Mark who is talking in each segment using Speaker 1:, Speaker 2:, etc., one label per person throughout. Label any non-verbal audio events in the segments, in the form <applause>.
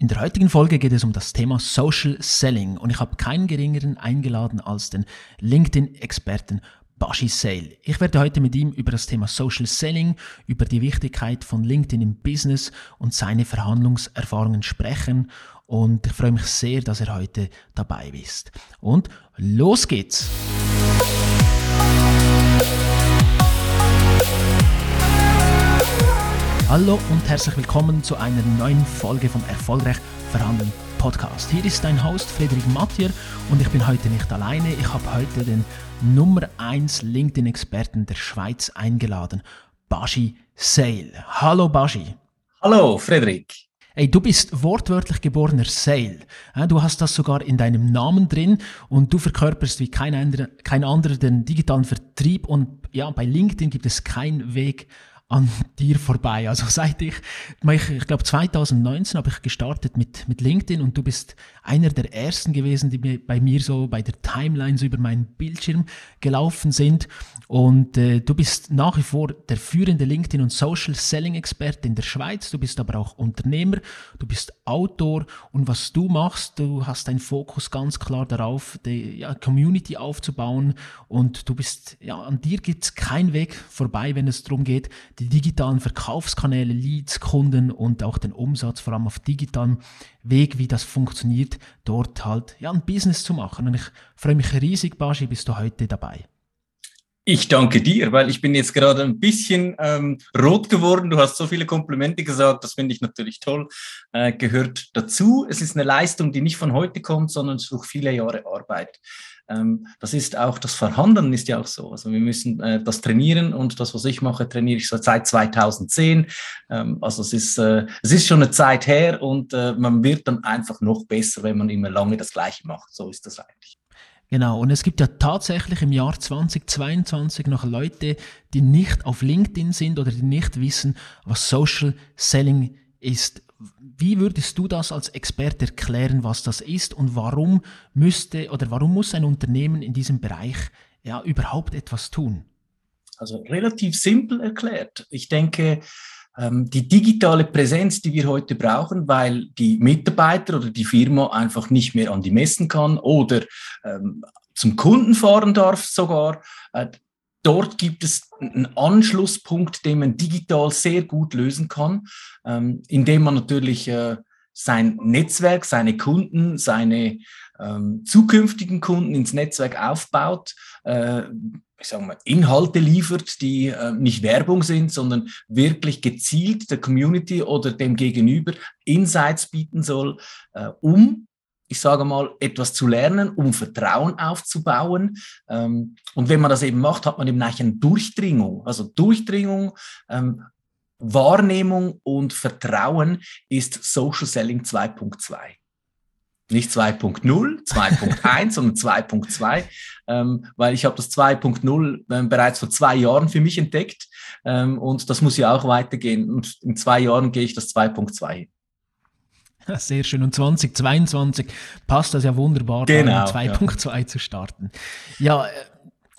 Speaker 1: In der heutigen Folge geht es um das Thema Social Selling und ich habe keinen geringeren eingeladen als den LinkedIn-Experten Bashi Sale. Ich werde heute mit ihm über das Thema Social Selling, über die Wichtigkeit von LinkedIn im Business und seine Verhandlungserfahrungen sprechen und ich freue mich sehr, dass er heute dabei ist. Und los geht's! Hallo und herzlich willkommen zu einer neuen Folge vom Erfolgreich Verhandeln Podcast. Hier ist dein Host Friedrich Mattier und ich bin heute nicht alleine. Ich habe heute den Nummer 1 LinkedIn-Experten der Schweiz eingeladen, Bashi Sale. Hallo Bashi.
Speaker 2: Hallo Friedrich.
Speaker 1: Hey, du bist wortwörtlich geborener Sale. Du hast das sogar in deinem Namen drin und du verkörperst wie kein anderer, kein anderer den digitalen Vertrieb und ja, bei LinkedIn gibt es keinen Weg an dir vorbei. Also seit ich, ich, ich glaube 2019 habe ich gestartet mit, mit LinkedIn und du bist einer der ersten gewesen, die bei mir so bei der Timeline so über meinen Bildschirm gelaufen sind. Und äh, du bist nach wie vor der führende LinkedIn und Social Selling Experte in der Schweiz. Du bist aber auch Unternehmer, du bist Autor und was du machst, du hast deinen Fokus ganz klar darauf, die ja, Community aufzubauen und du bist, ja, an dir gibt es keinen Weg vorbei, wenn es darum geht, die digitalen Verkaufskanäle, Leads, Kunden und auch den Umsatz, vor allem auf digitalen Weg, wie das funktioniert, dort halt ja, ein Business zu machen. Und ich freue mich riesig, Bashi, bist du heute dabei.
Speaker 2: Ich danke dir, weil ich bin jetzt gerade ein bisschen ähm, rot geworden. Du hast so viele Komplimente gesagt, das finde ich natürlich toll. Äh, gehört dazu. Es ist eine Leistung, die nicht von heute kommt, sondern durch viele Jahre Arbeit. Ähm, das ist auch, das Verhandeln ist ja auch so. Also wir müssen äh, das trainieren und das, was ich mache, trainiere ich seit 2010. Ähm, also es ist, äh, es ist schon eine Zeit her und äh, man wird dann einfach noch besser, wenn man immer lange das Gleiche macht. So ist das eigentlich.
Speaker 1: Genau, und es gibt ja tatsächlich im Jahr 2022 noch Leute, die nicht auf LinkedIn sind oder die nicht wissen, was Social Selling ist. Wie würdest du das als Experte erklären, was das ist und warum müsste oder warum muss ein Unternehmen in diesem Bereich ja überhaupt etwas tun?
Speaker 2: Also relativ simpel erklärt. Ich denke, ähm, die digitale Präsenz, die wir heute brauchen, weil die Mitarbeiter oder die Firma einfach nicht mehr an die Messen kann oder ähm, zum Kunden fahren darf sogar, äh, dort gibt es einen Anschlusspunkt, den man digital sehr gut lösen kann, ähm, indem man natürlich äh, sein Netzwerk, seine Kunden, seine ähm, zukünftigen Kunden ins Netzwerk aufbaut, äh, ich sage mal, Inhalte liefert, die äh, nicht Werbung sind, sondern wirklich gezielt der Community oder dem Gegenüber Insights bieten soll, äh, um ich sage mal, etwas zu lernen, um Vertrauen aufzubauen. Ähm, und wenn man das eben macht, hat man eben eigentlich eine Durchdringung. Also Durchdringung, ähm, Wahrnehmung und Vertrauen ist Social Selling 2.2. Nicht 2.0, 2.1, <laughs> sondern 2.2, ähm, weil ich habe das 2.0 ähm, bereits vor zwei Jahren für mich entdeckt und das muss ja auch weitergehen. Und in zwei Jahren gehe ich das 2.2 hin. <laughs>
Speaker 1: Sehr schön. Und 2022 passt das ja wunderbar,
Speaker 2: genau,
Speaker 1: 2.2 ja. zu starten. Ja. Äh,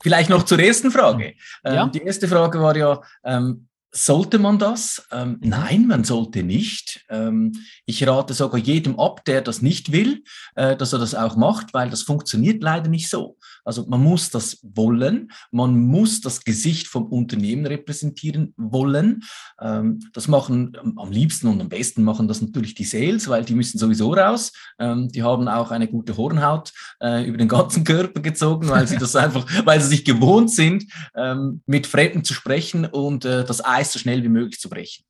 Speaker 2: Vielleicht noch zur ersten Frage. Ja? Ähm, die erste Frage war ja, ähm, sollte man das? Ähm, mhm. Nein, man sollte nicht. Ähm, ich rate sogar jedem ab, der das nicht will, äh, dass er das auch macht, weil das funktioniert leider nicht so. Also man muss das wollen, man muss das Gesicht vom Unternehmen repräsentieren wollen. Ähm, das machen am liebsten und am besten machen das natürlich die Sales, weil die müssen sowieso raus. Ähm, die haben auch eine gute Hornhaut äh, über den ganzen Körper gezogen, weil sie das <laughs> einfach, weil sie sich gewohnt sind, ähm, mit Fremden zu sprechen und äh, das Eis so schnell wie möglich zu brechen.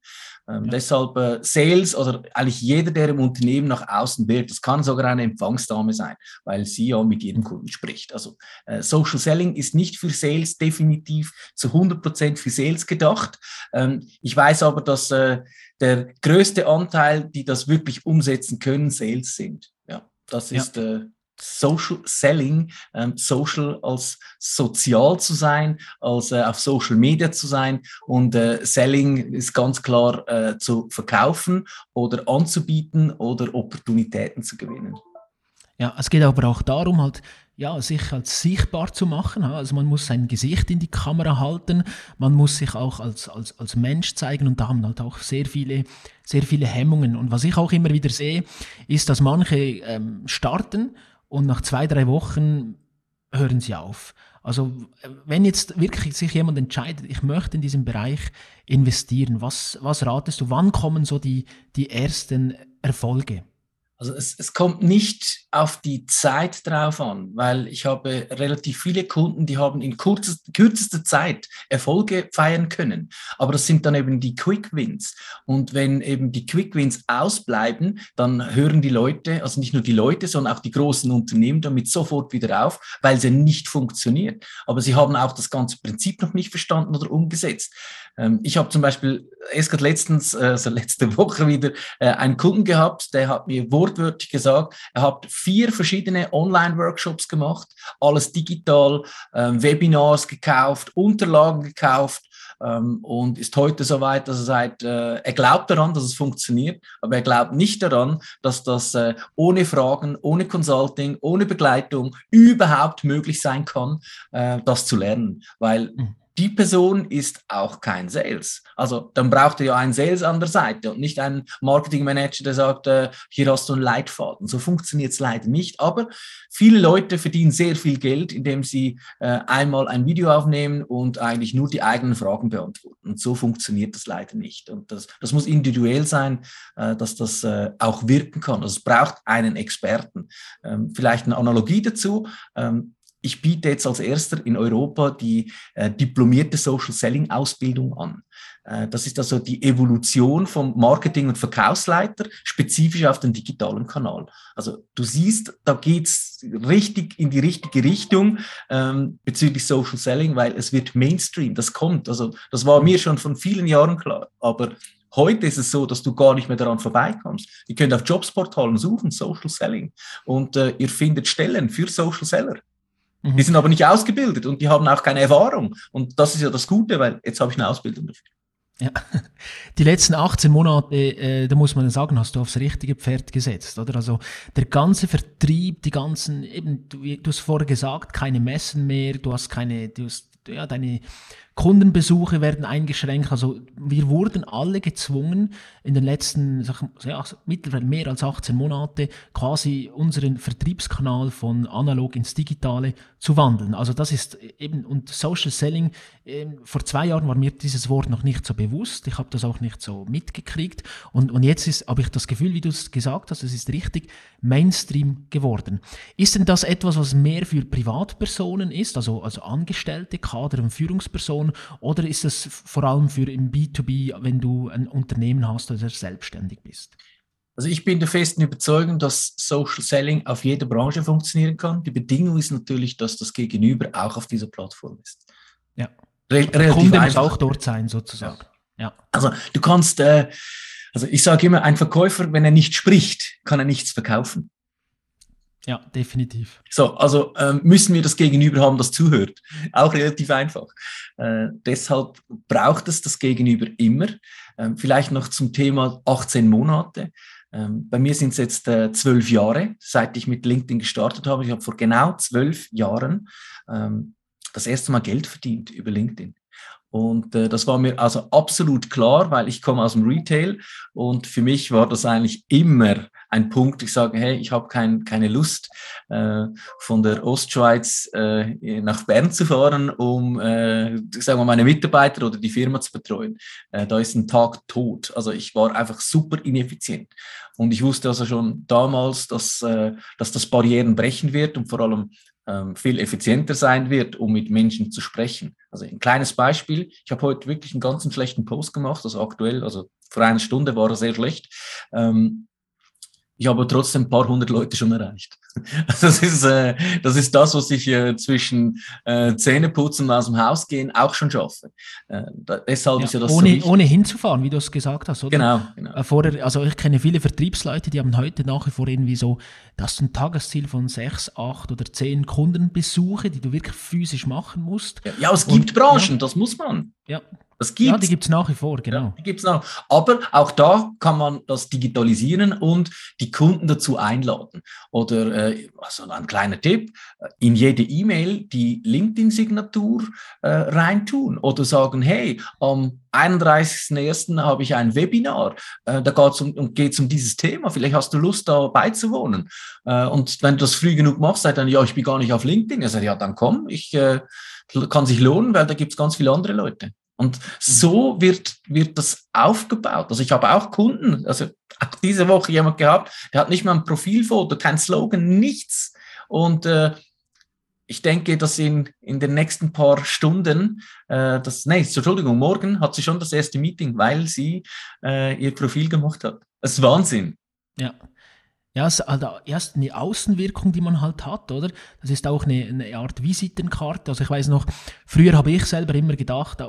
Speaker 2: Ähm, ja. Deshalb äh, Sales oder eigentlich jeder, der im Unternehmen nach außen wirkt, das kann sogar eine Empfangsdame sein, weil sie ja mit jedem Kunden spricht. Also äh, Social Selling ist nicht für Sales definitiv zu 100 Prozent für Sales gedacht. Ähm, ich weiß aber, dass äh, der größte Anteil, die das wirklich umsetzen können, Sales sind. Ja, das ist ja. Social Selling, ähm, Social als sozial zu sein, als äh, auf Social Media zu sein und äh, Selling ist ganz klar äh, zu verkaufen oder anzubieten oder Opportunitäten zu gewinnen.
Speaker 1: Ja, es geht aber auch darum, halt ja, sich als sichtbar zu machen. Also man muss sein Gesicht in die Kamera halten, man muss sich auch als, als, als Mensch zeigen und da haben halt auch sehr viele, sehr viele Hemmungen. Und was ich auch immer wieder sehe, ist, dass manche ähm, starten und nach zwei, drei Wochen hören sie auf. Also wenn jetzt wirklich sich jemand entscheidet, ich möchte in diesem Bereich investieren, was, was ratest du, wann kommen so die, die ersten Erfolge?
Speaker 2: Also es, es kommt nicht auf die Zeit drauf an, weil ich habe relativ viele Kunden, die haben in kürzester, kürzester Zeit Erfolge feiern können. Aber das sind dann eben die Quick Wins. Und wenn eben die Quick Wins ausbleiben, dann hören die Leute, also nicht nur die Leute, sondern auch die großen Unternehmen damit sofort wieder auf, weil sie nicht funktioniert. Aber sie haben auch das ganze Prinzip noch nicht verstanden oder umgesetzt. Ähm, ich habe zum Beispiel erst gerade letztens, also letzte <laughs> Woche wieder, äh, einen Kunden gehabt, der hat mir wortwörtlich gesagt, er hat vier verschiedene Online-Workshops gemacht, alles digital, ähm, Webinars gekauft, Unterlagen gekauft ähm, und ist heute so weit, dass er sagt, äh, er glaubt daran, dass es funktioniert, aber er glaubt nicht daran, dass das äh, ohne Fragen, ohne Consulting, ohne Begleitung überhaupt möglich sein kann, äh, das zu lernen, weil mhm die Person ist auch kein Sales. Also dann braucht er ja einen Sales an der Seite und nicht einen Marketingmanager, der sagt, äh, hier hast du einen Leitfaden. So funktioniert es leider nicht. Aber viele Leute verdienen sehr viel Geld, indem sie äh, einmal ein Video aufnehmen und eigentlich nur die eigenen Fragen beantworten. Und so funktioniert das leider nicht. Und das, das muss individuell sein, äh, dass das äh, auch wirken kann. Also es braucht einen Experten. Ähm, vielleicht eine Analogie dazu. Ähm, ich biete jetzt als erster in Europa die äh, diplomierte Social Selling Ausbildung an. Äh, das ist also die Evolution vom Marketing- und Verkaufsleiter spezifisch auf den digitalen Kanal. Also du siehst, da geht's richtig in die richtige Richtung ähm, bezüglich Social Selling, weil es wird Mainstream, das kommt. Also das war mir schon von vielen Jahren klar. Aber Heute ist es so, dass du gar nicht mehr daran vorbeikommst. Ihr könnt auf Jobsportalen suchen, Social Selling, und äh, ihr findet Stellen für Social Seller. Mhm. Die sind aber nicht ausgebildet und die haben auch keine Erfahrung. Und das ist ja das Gute, weil jetzt habe ich eine Ausbildung dafür.
Speaker 1: Ja. <laughs> Die letzten 18 Monate, äh, da muss man sagen, hast du aufs richtige Pferd gesetzt, oder? Also der ganze Vertrieb, die ganzen, eben, du, du hast vorher gesagt, keine Messen mehr, du hast keine, du hast, ja, deine Kundenbesuche werden eingeschränkt. Also wir wurden alle gezwungen, in den letzten ja, mittlerweile mehr als 18 Monate quasi unseren Vertriebskanal von analog ins Digitale zu wandeln. Also das ist eben, und Social Selling, äh, vor zwei Jahren war mir dieses Wort noch nicht so bewusst. Ich habe das auch nicht so mitgekriegt. Und, und jetzt habe ich das Gefühl, wie du es gesagt hast, es ist richtig Mainstream geworden. Ist denn das etwas, was mehr für Privatpersonen ist, also, also Angestellte, Kader und Führungspersonen? Oder ist es vor allem für im B2B, wenn du ein Unternehmen hast oder selbstständig bist?
Speaker 2: Also ich bin der festen Überzeugung, dass Social Selling auf jeder Branche funktionieren kann. Die Bedingung ist natürlich, dass das Gegenüber auch auf dieser Plattform ist.
Speaker 1: Ja. Re Der Kunde einfach. muss auch dort sein, sozusagen. Ja.
Speaker 2: ja. Also du kannst, äh, also ich sage immer, ein Verkäufer, wenn er nicht spricht, kann er nichts verkaufen.
Speaker 1: Ja, definitiv.
Speaker 2: So, also ähm, müssen wir das Gegenüber haben, das zuhört. Auch relativ einfach. Äh, deshalb braucht es das Gegenüber immer. Ähm, vielleicht noch zum Thema 18 Monate. Ähm, bei mir sind es jetzt äh, zwölf Jahre, seit ich mit LinkedIn gestartet habe. Ich habe vor genau zwölf Jahren ähm, das erste Mal Geld verdient über LinkedIn. Und äh, das war mir also absolut klar, weil ich komme aus dem Retail und für mich war das eigentlich immer ein Punkt, ich sage, hey, ich habe kein, keine Lust, äh, von der Ostschweiz äh, nach Bern zu fahren, um, äh, sagen wir, meine Mitarbeiter oder die Firma zu betreuen. Äh, da ist ein Tag tot. Also ich war einfach super ineffizient. Und ich wusste also schon damals, dass, äh, dass das Barrieren brechen wird und vor allem viel effizienter sein wird, um mit Menschen zu sprechen. Also ein kleines Beispiel. Ich habe heute wirklich einen ganz schlechten Post gemacht, also aktuell, also vor einer Stunde war er sehr schlecht. Ähm, ich habe trotzdem ein paar hundert Leute schon erreicht. <laughs> Das ist, äh, das, ist das, was ich äh, zwischen äh, Zähneputzen und aus dem Haus gehen auch schon schaffe. Äh, da, deshalb
Speaker 1: ja,
Speaker 2: ist ja das
Speaker 1: ohne, so ohne hinzufahren, wie du es gesagt hast, oder?
Speaker 2: Genau. genau.
Speaker 1: Äh, vorher, also ich kenne viele Vertriebsleute, die haben heute nach wie vor irgendwie so, das ist ein Tagesziel von sechs, acht oder zehn Kundenbesuche, die du wirklich physisch machen musst.
Speaker 2: Ja, ja es gibt und, Branchen, ja, das muss man.
Speaker 1: Ja,
Speaker 2: Das gibt's.
Speaker 1: Ja, die gibt es nach wie vor, genau. Ja,
Speaker 2: die gibt's noch. Aber auch da kann man das digitalisieren und die Kunden dazu einladen. Oder äh, also ein kleiner Tipp, äh, in jede E-Mail die LinkedIn-Signatur äh, reintun oder sagen, hey, am 31.01. habe ich ein Webinar, äh, da geht es um, um, geht's um dieses Thema, vielleicht hast du Lust, da beizuwohnen. Äh, und wenn du das früh genug machst, sei dann, ja, ich bin gar nicht auf LinkedIn. Er sagt, ja, dann komm, ich äh, kann sich lohnen, weil da gibt es ganz viele andere Leute. Und mhm. so wird, wird das aufgebaut. Also ich habe auch Kunden, also auch diese Woche jemand gehabt, der hat nicht mal ein Profilfoto, kein Slogan, nichts. Und äh, ich denke, dass in, in den nächsten paar Stunden, äh, das, nee, Entschuldigung, morgen hat sie schon das erste Meeting, weil sie äh, ihr Profil gemacht hat. Das ist Wahnsinn.
Speaker 1: Ja. Ja, es ist also erst eine Außenwirkung, die man halt hat, oder? Das ist auch eine, eine Art Visitenkarte. Also ich weiß noch, früher habe ich selber immer gedacht,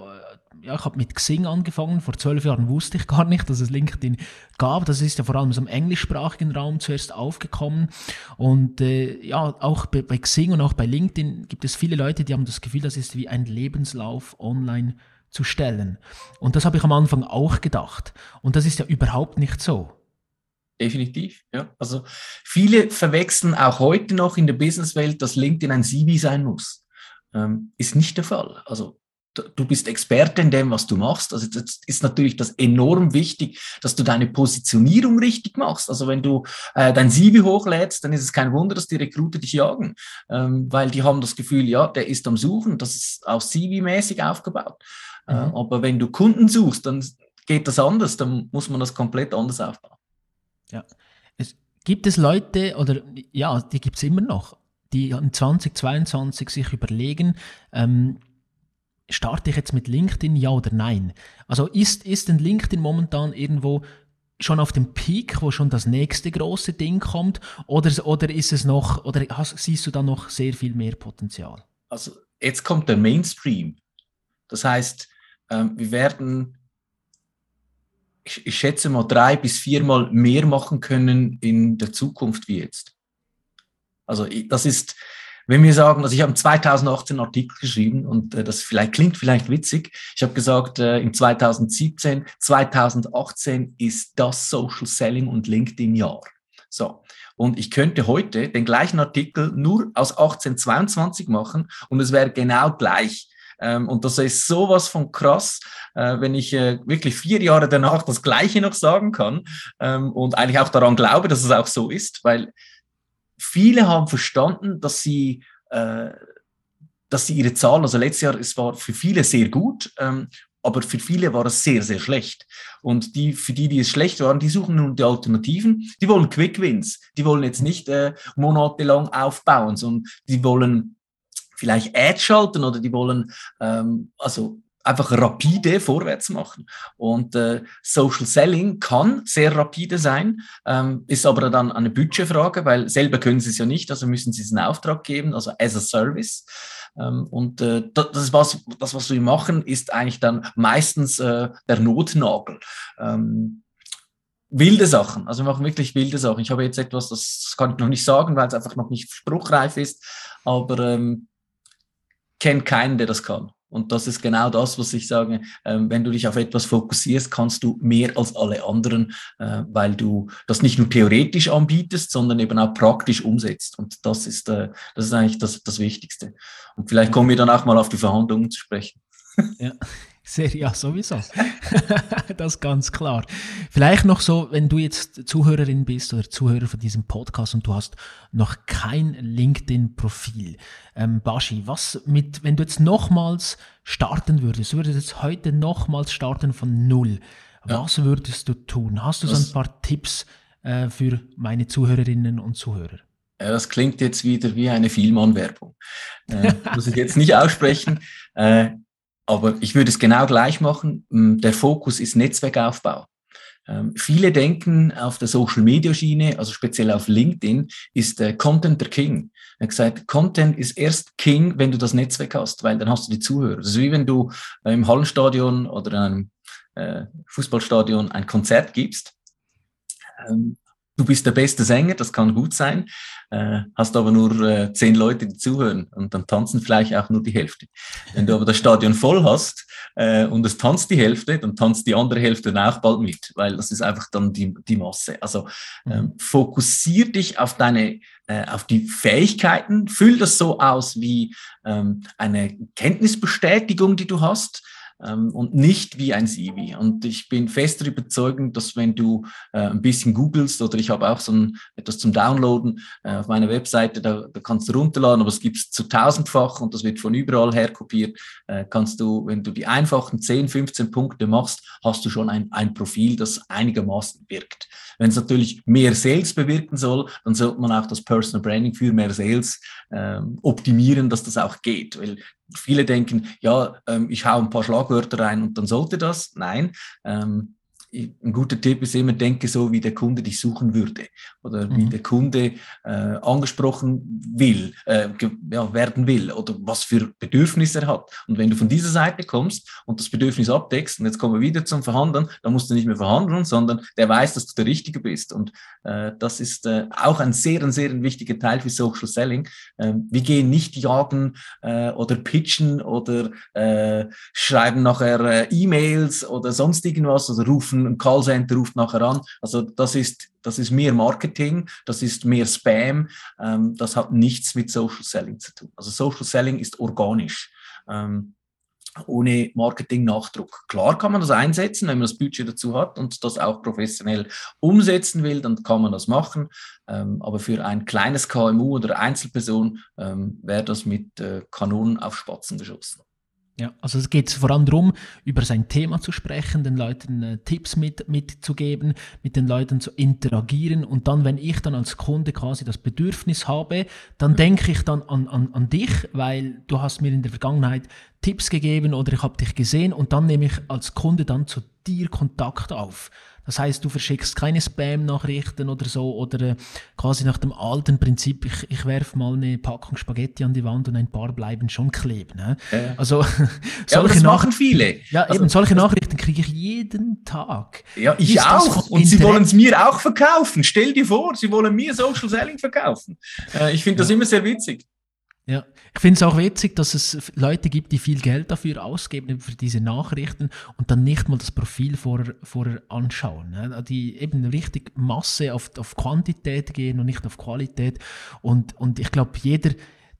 Speaker 1: ja, ich habe mit Xing angefangen. Vor zwölf Jahren wusste ich gar nicht, dass es LinkedIn gab. Das ist ja vor allem so im englischsprachigen Raum zuerst aufgekommen. Und äh, ja, auch bei, bei Xing und auch bei LinkedIn gibt es viele Leute, die haben das Gefühl, das ist wie ein Lebenslauf online zu stellen. Und das habe ich am Anfang auch gedacht. Und das ist ja überhaupt nicht so.
Speaker 2: Definitiv, ja. Also viele verwechseln auch heute noch in der Businesswelt, dass LinkedIn ein CV sein muss. Ähm, ist nicht der Fall. Also du bist Experte in dem, was du machst. Also das ist natürlich das enorm wichtig, dass du deine Positionierung richtig machst. Also wenn du äh, dein CV hochlädst, dann ist es kein Wunder, dass die Rekruter dich jagen, ähm, weil die haben das Gefühl, ja, der ist am Suchen, das ist auch CV-mäßig aufgebaut. Äh, mhm. Äh, aber wenn du Kunden suchst, dann geht das anders, dann muss man das komplett anders aufbauen.
Speaker 1: Ja. Es, gibt es Leute, oder ja, die gibt es immer noch, die in 2022 sich überlegen, ähm, starte ich jetzt mit LinkedIn, ja oder nein? Also ist, ist denn LinkedIn momentan irgendwo schon auf dem Peak, wo schon das nächste große Ding kommt, oder, oder ist es noch, oder hast, siehst du da noch sehr viel mehr Potenzial?
Speaker 2: Also jetzt kommt der Mainstream. Das heißt, ähm, wir werden, ich, ich schätze mal, drei bis viermal mehr machen können in der Zukunft wie jetzt. Also das ist, wenn wir sagen, also ich habe 2018 einen Artikel geschrieben und äh, das vielleicht klingt vielleicht witzig. Ich habe gesagt, äh, im 2017, 2018 ist das Social Selling und LinkedIn Jahr. So. Und ich könnte heute den gleichen Artikel nur aus 1822 machen und es wäre genau gleich. Ähm, und das ist sowas von krass, äh, wenn ich äh, wirklich vier Jahre danach das Gleiche noch sagen kann ähm, und eigentlich auch daran glaube, dass es auch so ist, weil viele haben verstanden, dass sie, äh, dass sie ihre Zahlen, also letztes Jahr, es war für viele sehr gut, ähm, aber für viele war es sehr, sehr schlecht. Und die, für die, die es schlecht waren, die suchen nun die Alternativen. Die wollen Quick Wins. Die wollen jetzt nicht äh, monatelang aufbauen, sondern die wollen vielleicht Ad schalten oder die wollen ähm, also einfach rapide vorwärts machen. Und äh, Social Selling kann sehr rapide sein, ähm, ist aber dann eine Budgetfrage, weil selber können sie es ja nicht, also müssen sie es in Auftrag geben, also as a Service. Ähm, und äh, das, was, das, was wir machen, ist eigentlich dann meistens äh, der Notnagel. Ähm, wilde Sachen, also wir machen wirklich wilde Sachen. Ich habe jetzt etwas, das kann ich noch nicht sagen, weil es einfach noch nicht spruchreif ist, aber ähm, kenne keinen, der das kann. Und das ist genau das, was ich sage. Ähm, wenn du dich auf etwas fokussierst, kannst du mehr als alle anderen, äh, weil du das nicht nur theoretisch anbietest, sondern eben auch praktisch umsetzt. Und das ist, äh, das ist eigentlich das, das Wichtigste. Und vielleicht kommen wir dann auch mal auf die Verhandlungen zu sprechen.
Speaker 1: Ja. <laughs> Sehr, ja, sowieso. <laughs> das ist ganz klar. Vielleicht noch so, wenn du jetzt Zuhörerin bist oder Zuhörer von diesem Podcast und du hast noch kein LinkedIn-Profil. Ähm, Bashi, was mit, wenn du jetzt nochmals starten würdest, du würdest jetzt heute nochmals starten von Null. Ja. Was würdest du tun? Hast du das, so ein paar Tipps äh, für meine Zuhörerinnen und Zuhörer?
Speaker 2: Ja, das klingt jetzt wieder wie eine Vielmann-Werbung. Äh, muss ich jetzt nicht aussprechen. <laughs> Äh, aber ich würde es genau gleich machen. Mm, der Fokus ist Netzwerkaufbau. Ähm, viele denken auf der Social Media Schiene, also speziell auf LinkedIn, ist der Content der King. Er hat gesagt, Content ist erst King, wenn du das Netzwerk hast, weil dann hast du die Zuhörer. Das ist wie wenn du äh, im Hallenstadion oder in einem äh, Fußballstadion ein Konzert gibst. Ähm, du bist der beste Sänger, das kann gut sein, äh, hast aber nur äh, zehn Leute, die zuhören und dann tanzen vielleicht auch nur die Hälfte. Wenn du aber das Stadion voll hast äh, und es tanzt die Hälfte, dann tanzt die andere Hälfte dann auch bald mit, weil das ist einfach dann die, die Masse. Also ähm, mhm. fokussier dich auf deine äh, auf die Fähigkeiten, füll das so aus wie ähm, eine Kenntnisbestätigung, die du hast ähm, und nicht wie ein CV. Und ich bin fester überzeugt, dass wenn du äh, ein bisschen googelst oder ich habe auch so ein, etwas zum Downloaden äh, auf meiner Webseite, da, da kannst du runterladen, aber es gibt es zu tausendfach und das wird von überall her kopiert, äh, kannst du, wenn du die einfachen 10, 15 Punkte machst, hast du schon ein, ein Profil, das einigermaßen wirkt. Wenn es natürlich mehr Sales bewirken soll, dann sollte man auch das Personal Branding für mehr Sales ähm, optimieren, dass das auch geht. Weil viele denken, ja, ähm, ich hau ein paar Schlagwörter rein und dann sollte das. Nein. Ähm, ein guter Tipp ist immer, denke so, wie der Kunde dich suchen würde oder mhm. wie der Kunde äh, angesprochen will, äh, ja, werden will oder was für Bedürfnisse er hat. Und wenn du von dieser Seite kommst und das Bedürfnis abdeckst, und jetzt kommen wir wieder zum Verhandeln, dann musst du nicht mehr verhandeln, sondern der weiß, dass du der Richtige bist. Und äh, das ist äh, auch ein sehr, ein sehr wichtiger Teil für Social Selling. Ähm, wir gehen nicht jagen äh, oder pitchen oder äh, schreiben nachher E-Mails oder sonst irgendwas oder rufen ein Callcenter ruft nachher an. Also das ist, das ist mehr Marketing, das ist mehr Spam, ähm, das hat nichts mit Social Selling zu tun. Also Social Selling ist organisch. Ähm, ohne Marketing-Nachdruck. Klar kann man das einsetzen, wenn man das Budget dazu hat und das auch professionell umsetzen will, dann kann man das machen. Ähm, aber für ein kleines KMU oder Einzelperson ähm, wäre das mit äh, Kanonen auf Spatzen geschossen.
Speaker 1: Ja, also es geht vor allem darum, über sein Thema zu sprechen, den Leuten äh, Tipps mit, mitzugeben, mit den Leuten zu interagieren. Und dann, wenn ich dann als Kunde quasi das Bedürfnis habe, dann denke ich dann an, an, an dich, weil du hast mir in der Vergangenheit Tipps gegeben oder ich habe dich gesehen. Und dann nehme ich als Kunde dann zu dir Kontakt auf. Das heißt, du verschickst keine Spam-Nachrichten oder so oder äh, quasi nach dem alten Prinzip, ich, ich werfe mal eine Packung Spaghetti an die Wand und ein paar bleiben schon kleben. Ne?
Speaker 2: Äh. Also <laughs> ja, solche machen viele.
Speaker 1: Ja, also, eben solche Nachrichten kriege ich jeden Tag.
Speaker 2: Ja, ich Ist auch. Und sie wollen es mir auch verkaufen. Stell dir vor, sie wollen mir Social Selling verkaufen. Äh, ich finde das immer sehr witzig.
Speaker 1: Ja, ich finde es auch witzig, dass es Leute gibt, die viel Geld dafür ausgeben, für diese Nachrichten und dann nicht mal das Profil vorher, vorher anschauen. Ne? Die eben richtig Masse auf, auf Quantität gehen und nicht auf Qualität. Und, und ich glaube, jeder,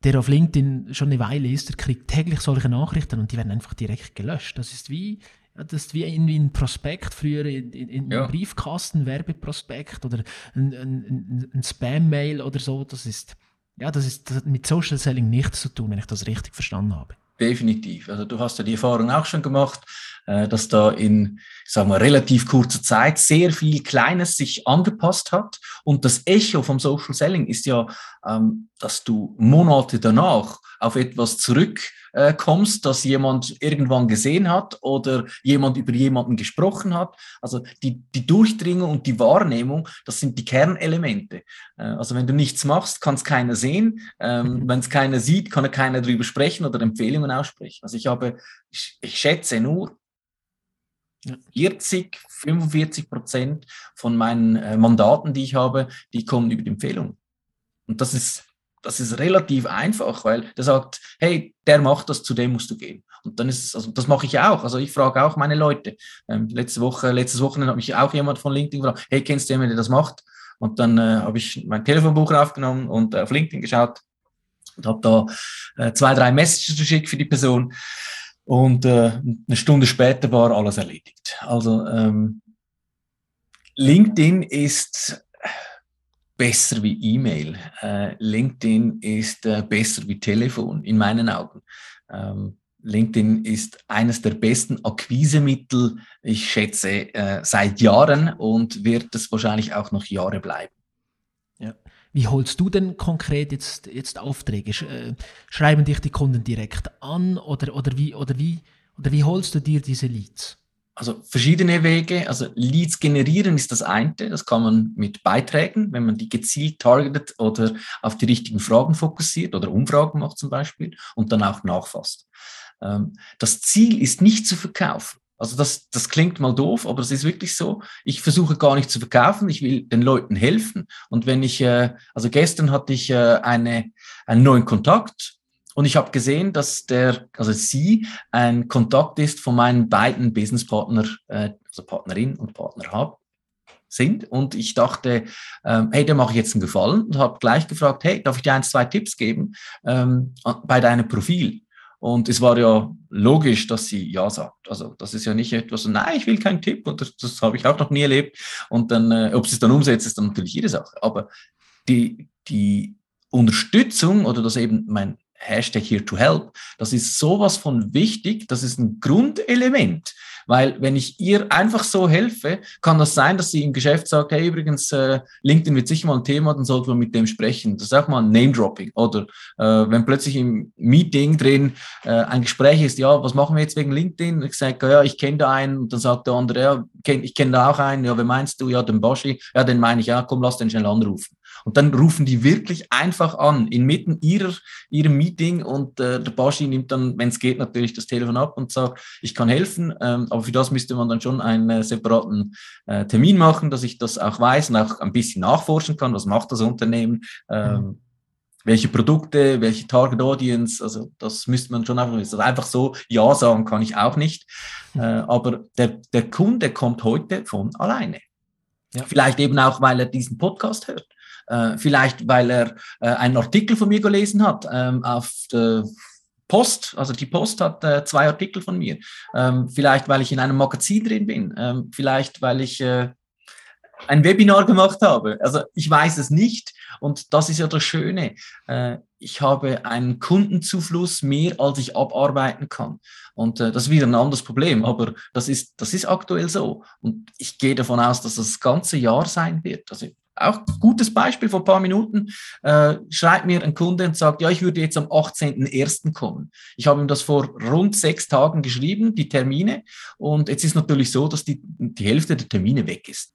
Speaker 1: der auf LinkedIn schon eine Weile ist, der kriegt täglich solche Nachrichten und die werden einfach direkt gelöscht. Das ist wie, das ist wie irgendwie ein Prospekt früher in, in, in ja. Briefkasten, Werbeprospekt oder ein, ein, ein Spam-Mail oder so. Das ist ja, das, ist, das hat mit Social Selling nichts zu tun, wenn ich das richtig verstanden habe.
Speaker 2: Definitiv. Also du hast ja die Erfahrung auch schon gemacht, dass da in, sagen wir, relativ kurzer Zeit sehr viel Kleines sich angepasst hat. Und das Echo vom Social Selling ist ja, ähm, dass du Monate danach auf etwas zurück äh, das jemand irgendwann gesehen hat oder jemand über jemanden gesprochen hat. Also die, die Durchdringung und die Wahrnehmung, das sind die Kernelemente. Äh, also wenn du nichts machst, kann es keiner sehen. Ähm, mhm. Wenn es keiner sieht, kann er keiner darüber sprechen oder Empfehlungen aussprechen. Also ich habe, ich, ich schätze nur 40, 45 Prozent von meinen äh, Mandaten, die ich habe, die kommen über die Empfehlung. Und das ist das ist relativ einfach, weil der sagt, hey, der macht das, zu dem musst du gehen. Und dann ist es, also das mache ich auch. Also ich frage auch meine Leute. Ähm, letzte Woche, letztes Wochenende hat mich auch jemand von LinkedIn gefragt, hey, kennst du jemanden, der das macht? Und dann äh, habe ich mein Telefonbuch aufgenommen und äh, auf LinkedIn geschaut und habe da äh, zwei, drei Messages geschickt für die Person. Und äh, eine Stunde später war alles erledigt. Also ähm, LinkedIn ist besser wie E-Mail. Äh, LinkedIn ist äh, besser wie Telefon, in meinen Augen. Ähm, LinkedIn ist eines der besten Akquisemittel, ich schätze, äh, seit Jahren und wird es wahrscheinlich auch noch Jahre bleiben.
Speaker 1: Ja. Wie holst du denn konkret jetzt, jetzt Aufträge? Äh, schreiben dich die Kunden direkt an oder, oder, wie, oder, wie, oder wie holst du dir diese Leads?
Speaker 2: Also verschiedene Wege. Also Leads generieren ist das eine. Das kann man mit Beiträgen, wenn man die gezielt targetet oder auf die richtigen Fragen fokussiert oder Umfragen macht zum Beispiel und dann auch nachfasst. Ähm, das Ziel ist nicht zu verkaufen. Also das, das klingt mal doof, aber es ist wirklich so. Ich versuche gar nicht zu verkaufen, ich will den Leuten helfen. Und wenn ich, äh, also gestern hatte ich äh, eine, einen neuen Kontakt und ich habe gesehen, dass der, also sie ein Kontakt ist von meinen beiden Businesspartner, äh, also Partnerin und Partner habe sind. Und ich dachte, ähm, hey, der mache ich jetzt einen Gefallen und habe gleich gefragt, hey, darf ich dir ein, zwei Tipps geben ähm, bei deinem Profil? Und es war ja logisch, dass sie Ja sagt. Also das ist ja nicht etwas, nein, ich will keinen Tipp und das, das habe ich auch noch nie erlebt. Und dann, äh, ob sie es dann umsetzt, ist dann natürlich ihre Sache. Aber die, die Unterstützung oder das eben mein Hashtag here to help, das ist sowas von wichtig, das ist ein Grundelement. Weil wenn ich ihr einfach so helfe, kann das sein, dass sie im Geschäft sagt, hey, übrigens, äh, LinkedIn wird sicher mal ein Thema, dann sollten wir mit dem sprechen. Das ist auch mal ein Name-Dropping. Oder äh, wenn plötzlich im Meeting drin äh, ein Gespräch ist, ja, was machen wir jetzt wegen LinkedIn? Ich sage, ja, ich kenne da einen. Und dann sagt der andere, ja, ich kenne da auch einen. Ja, wer meinst du? Ja, den Boschi. Ja, den meine ich. Ja, komm, lass den schnell anrufen. Und dann rufen die wirklich einfach an, inmitten ihrer, ihrem Meeting und äh, der Baschi nimmt dann, wenn es geht, natürlich das Telefon ab und sagt, ich kann helfen, ähm, aber für das müsste man dann schon einen äh, separaten äh, Termin machen, dass ich das auch weiß und auch ein bisschen nachforschen kann, was macht das Unternehmen, ähm, mhm. welche Produkte, welche Target Audience, also das müsste man schon einfach wissen. Also einfach so Ja sagen kann ich auch nicht, mhm. äh, aber der, der Kunde kommt heute von alleine. Ja. Vielleicht eben auch, weil er diesen Podcast hört. Äh, vielleicht, weil er äh, einen Artikel von mir gelesen hat ähm, auf der Post, also die Post hat äh, zwei Artikel von mir. Ähm, vielleicht, weil ich in einem Magazin drin bin. Ähm, vielleicht, weil ich äh, ein Webinar gemacht habe. Also ich weiß es nicht. Und das ist ja das Schöne. Äh, ich habe einen Kundenzufluss mehr, als ich abarbeiten kann. Und äh, das ist wieder ein anderes Problem, aber das ist, das ist aktuell so. Und ich gehe davon aus, dass das ganze Jahr sein wird. Also auch gutes Beispiel vor ein paar Minuten, äh, schreibt mir ein Kunde und sagt, ja, ich würde jetzt am 18.01. kommen. Ich habe ihm das vor rund sechs Tagen geschrieben, die Termine. Und jetzt ist natürlich so, dass die, die Hälfte der Termine weg ist.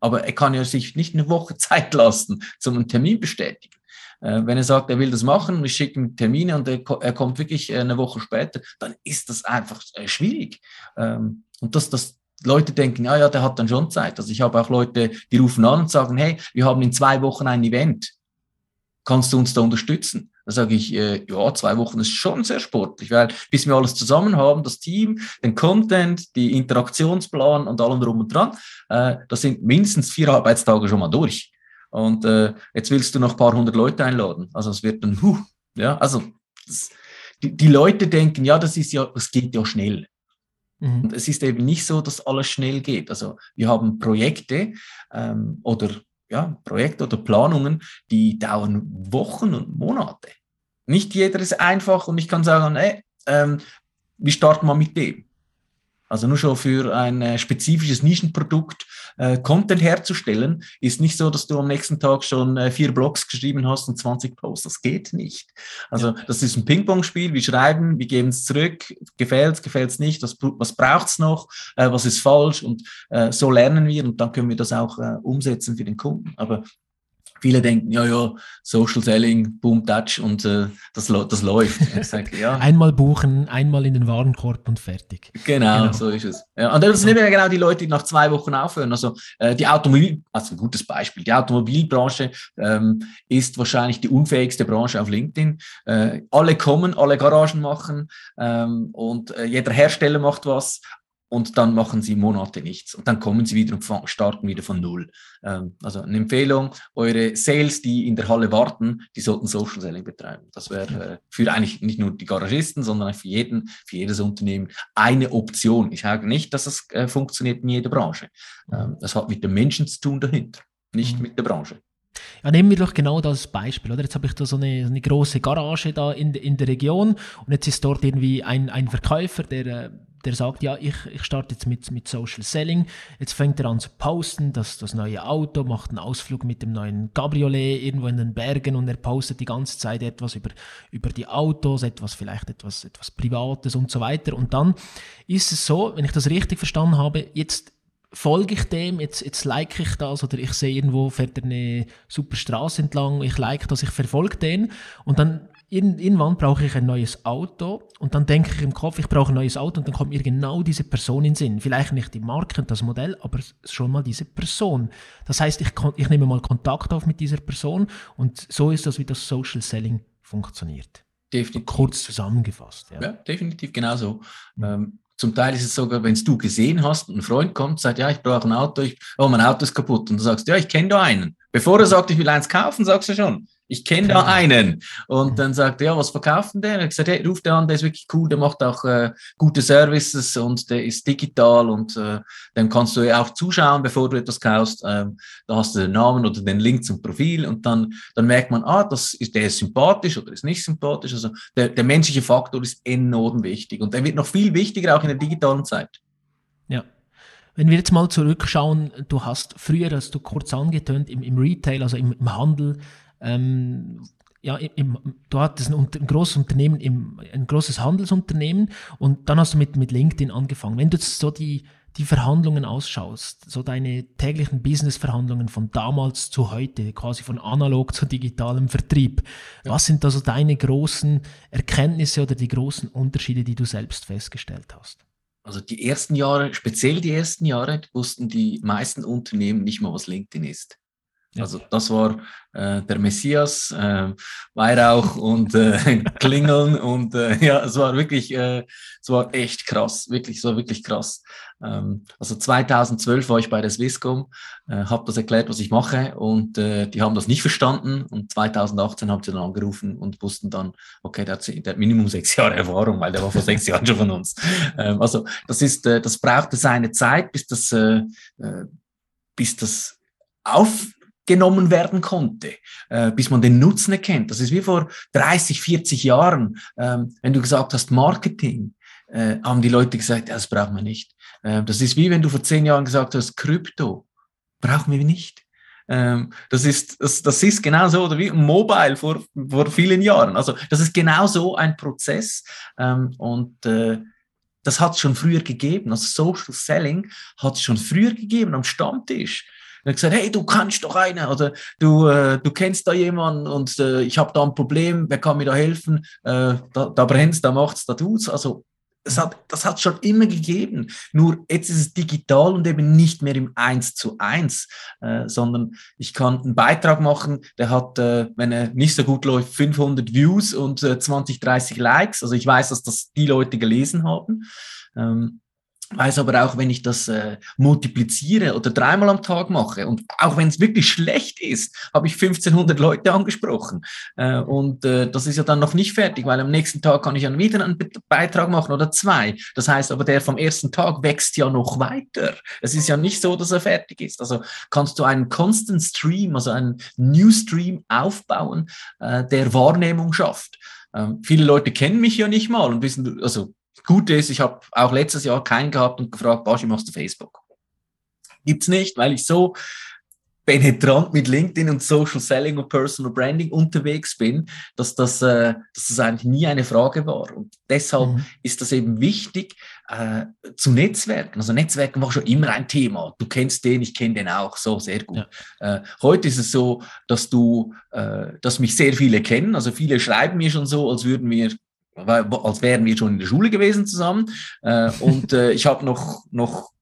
Speaker 2: Aber er kann ja sich nicht eine Woche <laughs> Zeit lassen zum Termin bestätigen. Äh, wenn er sagt, er will das machen, wir schicken Termine und er, er kommt wirklich äh, eine Woche später, dann ist das einfach äh, schwierig. Ähm, und das, das, Leute denken, ja, ja, der hat dann schon Zeit. Also ich habe auch Leute, die rufen an und sagen, hey, wir haben in zwei Wochen ein Event. Kannst du uns da unterstützen? Da sage ich, äh, ja, zwei Wochen ist schon sehr sportlich, weil bis wir alles zusammen haben, das Team, den Content, die Interaktionsplan und allem drum und dran, äh, das sind mindestens vier Arbeitstage schon mal durch. Und äh, jetzt willst du noch ein paar hundert Leute einladen. Also es wird dann, huh, ja, also das, die, die Leute denken, ja, das ist ja, das geht ja schnell. Mhm. Und es ist eben nicht so, dass alles schnell geht. Also wir haben Projekte ähm, oder ja, Projekte oder Planungen, die dauern Wochen und Monate. Nicht jeder ist einfach und ich kann sagen, ey, ähm, wir starten mal mit dem. Also nur schon für ein äh, spezifisches Nischenprodukt äh, Content herzustellen, ist nicht so, dass du am nächsten Tag schon äh, vier Blogs geschrieben hast und 20 Posts. Das geht nicht. Also ja. das ist ein Ping-Pong-Spiel. Wir schreiben, wir geben es zurück. Gefällt es, gefällt es nicht? Was, was braucht es noch? Äh, was ist falsch? Und äh, so lernen wir und dann können wir das auch äh, umsetzen für den Kunden. Aber viele denken, ja, ja, Social Selling, Boom, Touch und äh, das, das läuft.
Speaker 1: Sage, ja. <laughs> einmal buchen, einmal in den Warenkorb und fertig.
Speaker 2: Genau, genau. so ist es. Ja, und das sind ja genau die Leute, die nach zwei Wochen aufhören. Also äh, die Automobil, also ein gutes Beispiel, die Automobilbranche ähm, ist wahrscheinlich die unfähigste Branche auf LinkedIn. Äh, alle kommen, alle Garagen machen ähm, und äh, jeder Hersteller macht was, und dann machen sie Monate nichts und dann kommen sie wieder und starten wieder von Null. Ähm, also eine Empfehlung, eure Sales, die in der Halle warten, die sollten Social Selling betreiben. Das wäre äh, für eigentlich nicht nur die Garagisten, sondern für jeden, für jedes Unternehmen eine Option. Ich sage nicht, dass es äh, funktioniert in jeder Branche. Ähm, das hat mit den Menschen zu tun dahinter, nicht mhm. mit der Branche.
Speaker 1: Ja, nehmen wir doch genau das Beispiel, oder? Jetzt habe ich da so eine, eine große Garage da in, in der Region und jetzt ist dort irgendwie ein, ein Verkäufer, der äh, der sagt, ja, ich, ich starte jetzt mit, mit Social Selling. Jetzt fängt er an zu posten, dass das neue Auto, macht einen Ausflug mit dem neuen Cabriolet irgendwo in den Bergen und er postet die ganze Zeit etwas über, über die Autos, etwas vielleicht etwas, etwas Privates und so weiter. Und dann ist es so, wenn ich das richtig verstanden habe, jetzt folge ich dem, jetzt, jetzt like ich das oder ich sehe irgendwo fährt er eine super Straße entlang, ich like das, ich verfolge den und dann irgendwann brauche ich ein neues Auto und dann denke ich im Kopf, ich brauche ein neues Auto und dann kommt mir genau diese Person in den Sinn. Vielleicht nicht die Marke und das Modell, aber schon mal diese Person. Das heißt, ich, ich nehme mal Kontakt auf mit dieser Person und so ist das, wie das Social Selling funktioniert.
Speaker 2: Definitiv.
Speaker 1: Kurz zusammengefasst.
Speaker 2: Ja, ja definitiv genauso. Mhm. Ähm, zum Teil ist es sogar, wenn du gesehen hast, ein Freund kommt, sagt, ja, ich brauche ein Auto, ich, oh, mein Auto ist kaputt. Und du sagst, ja, ich kenne da einen. Bevor er sagt, ich will eins kaufen, sagst du schon, ich kenne da einen. Und dann sagt er, ja, was verkauft denn der? Und ich gesagt, hey, ruft der an, der ist wirklich cool, der macht auch äh, gute Services und der ist digital und äh, dann kannst du auch zuschauen, bevor du etwas kaufst. Ähm, da hast du den Namen oder den Link zum Profil und dann, dann merkt man, ah, das ist, der ist sympathisch oder ist nicht sympathisch. Also der, der menschliche Faktor ist enorm wichtig und der wird noch viel wichtiger auch in der digitalen Zeit.
Speaker 1: Ja. Wenn wir jetzt mal zurückschauen, du hast früher, hast du kurz angetönt, im, im Retail, also im, im Handel, ähm, ja, im, du hattest ein, ein großes Unternehmen, im, ein großes Handelsunternehmen und dann hast du mit, mit LinkedIn angefangen. Wenn du jetzt so die, die Verhandlungen ausschaust, so deine täglichen Business-Verhandlungen von damals zu heute, quasi von analog zu digitalem Vertrieb, ja. was sind also deine großen Erkenntnisse oder die großen Unterschiede, die du selbst festgestellt hast?
Speaker 2: Also die ersten Jahre, speziell die ersten Jahre, wussten die meisten Unternehmen nicht mal, was LinkedIn ist. Also das war äh, der Messias, äh, Weihrauch und äh, <laughs> Klingeln und äh, ja, es war wirklich, äh, es war echt krass, wirklich, es war wirklich krass. Ähm, also 2012 war ich bei der Swisscom, äh, habe das erklärt, was ich mache und äh, die haben das nicht verstanden und 2018 haben sie dann angerufen und wussten dann, okay, der hat, der hat Minimum sechs Jahre Erfahrung, weil der war vor sechs <laughs> Jahren schon von uns. Ähm, also das ist, äh, das brauchte seine Zeit, bis das, äh, äh bis das auf genommen werden konnte, äh, bis man den Nutzen erkennt. Das ist wie vor 30, 40 Jahren, ähm, wenn du gesagt hast Marketing, äh, haben die Leute gesagt, das brauchen wir nicht. Äh, das ist wie wenn du vor zehn Jahren gesagt hast, Krypto, brauchen wir nicht. Ähm, das ist, das, das ist genau so, oder wie Mobile vor, vor vielen Jahren. Also das ist genau so ein Prozess ähm, und äh, das hat es schon früher gegeben. Also Social Selling hat es schon früher gegeben am Stammtisch. Er gesagt, hey, du kannst doch eine oder du, äh, du kennst da jemanden und äh, ich habe da ein Problem, wer kann mir da helfen? Äh, da, da brennt's, da macht's, da tut's. Also das hat das hat schon immer gegeben. Nur jetzt ist es digital und eben nicht mehr im Eins zu eins, äh, sondern ich kann einen Beitrag machen, der hat, äh, wenn er nicht so gut läuft, 500 Views und äh, 20, 30 Likes. Also ich weiß, dass das die Leute gelesen haben. Ähm, weiß aber auch, wenn ich das äh, multipliziere oder dreimal am Tag mache und auch wenn es wirklich schlecht ist, habe ich 1500 Leute angesprochen äh, und äh, das ist ja dann noch nicht fertig, weil am nächsten Tag kann ich dann wieder einen Beitrag machen oder zwei. Das heißt aber, der vom ersten Tag wächst ja noch weiter. Es ist ja nicht so, dass er fertig ist. Also kannst du einen Constant Stream, also einen New Stream aufbauen, äh, der Wahrnehmung schafft. Ähm, viele Leute kennen mich ja nicht mal und wissen, also Gute ist, ich habe auch letztes Jahr keinen gehabt und gefragt, Baschi, machst du Facebook? Gibt's nicht, weil ich so penetrant mit LinkedIn und Social Selling und Personal Branding unterwegs bin, dass das, äh, dass das eigentlich nie eine Frage war. Und deshalb mhm. ist das eben wichtig, äh, zu Netzwerken. Also Netzwerken war schon immer ein Thema. Du kennst den, ich kenne den auch, so sehr gut. Ja. Äh, heute ist es so, dass du, äh, dass mich sehr viele kennen. Also viele schreiben mir schon so, als würden wir als wären wir schon in der Schule gewesen zusammen. Äh, und äh, ich habe noch, noch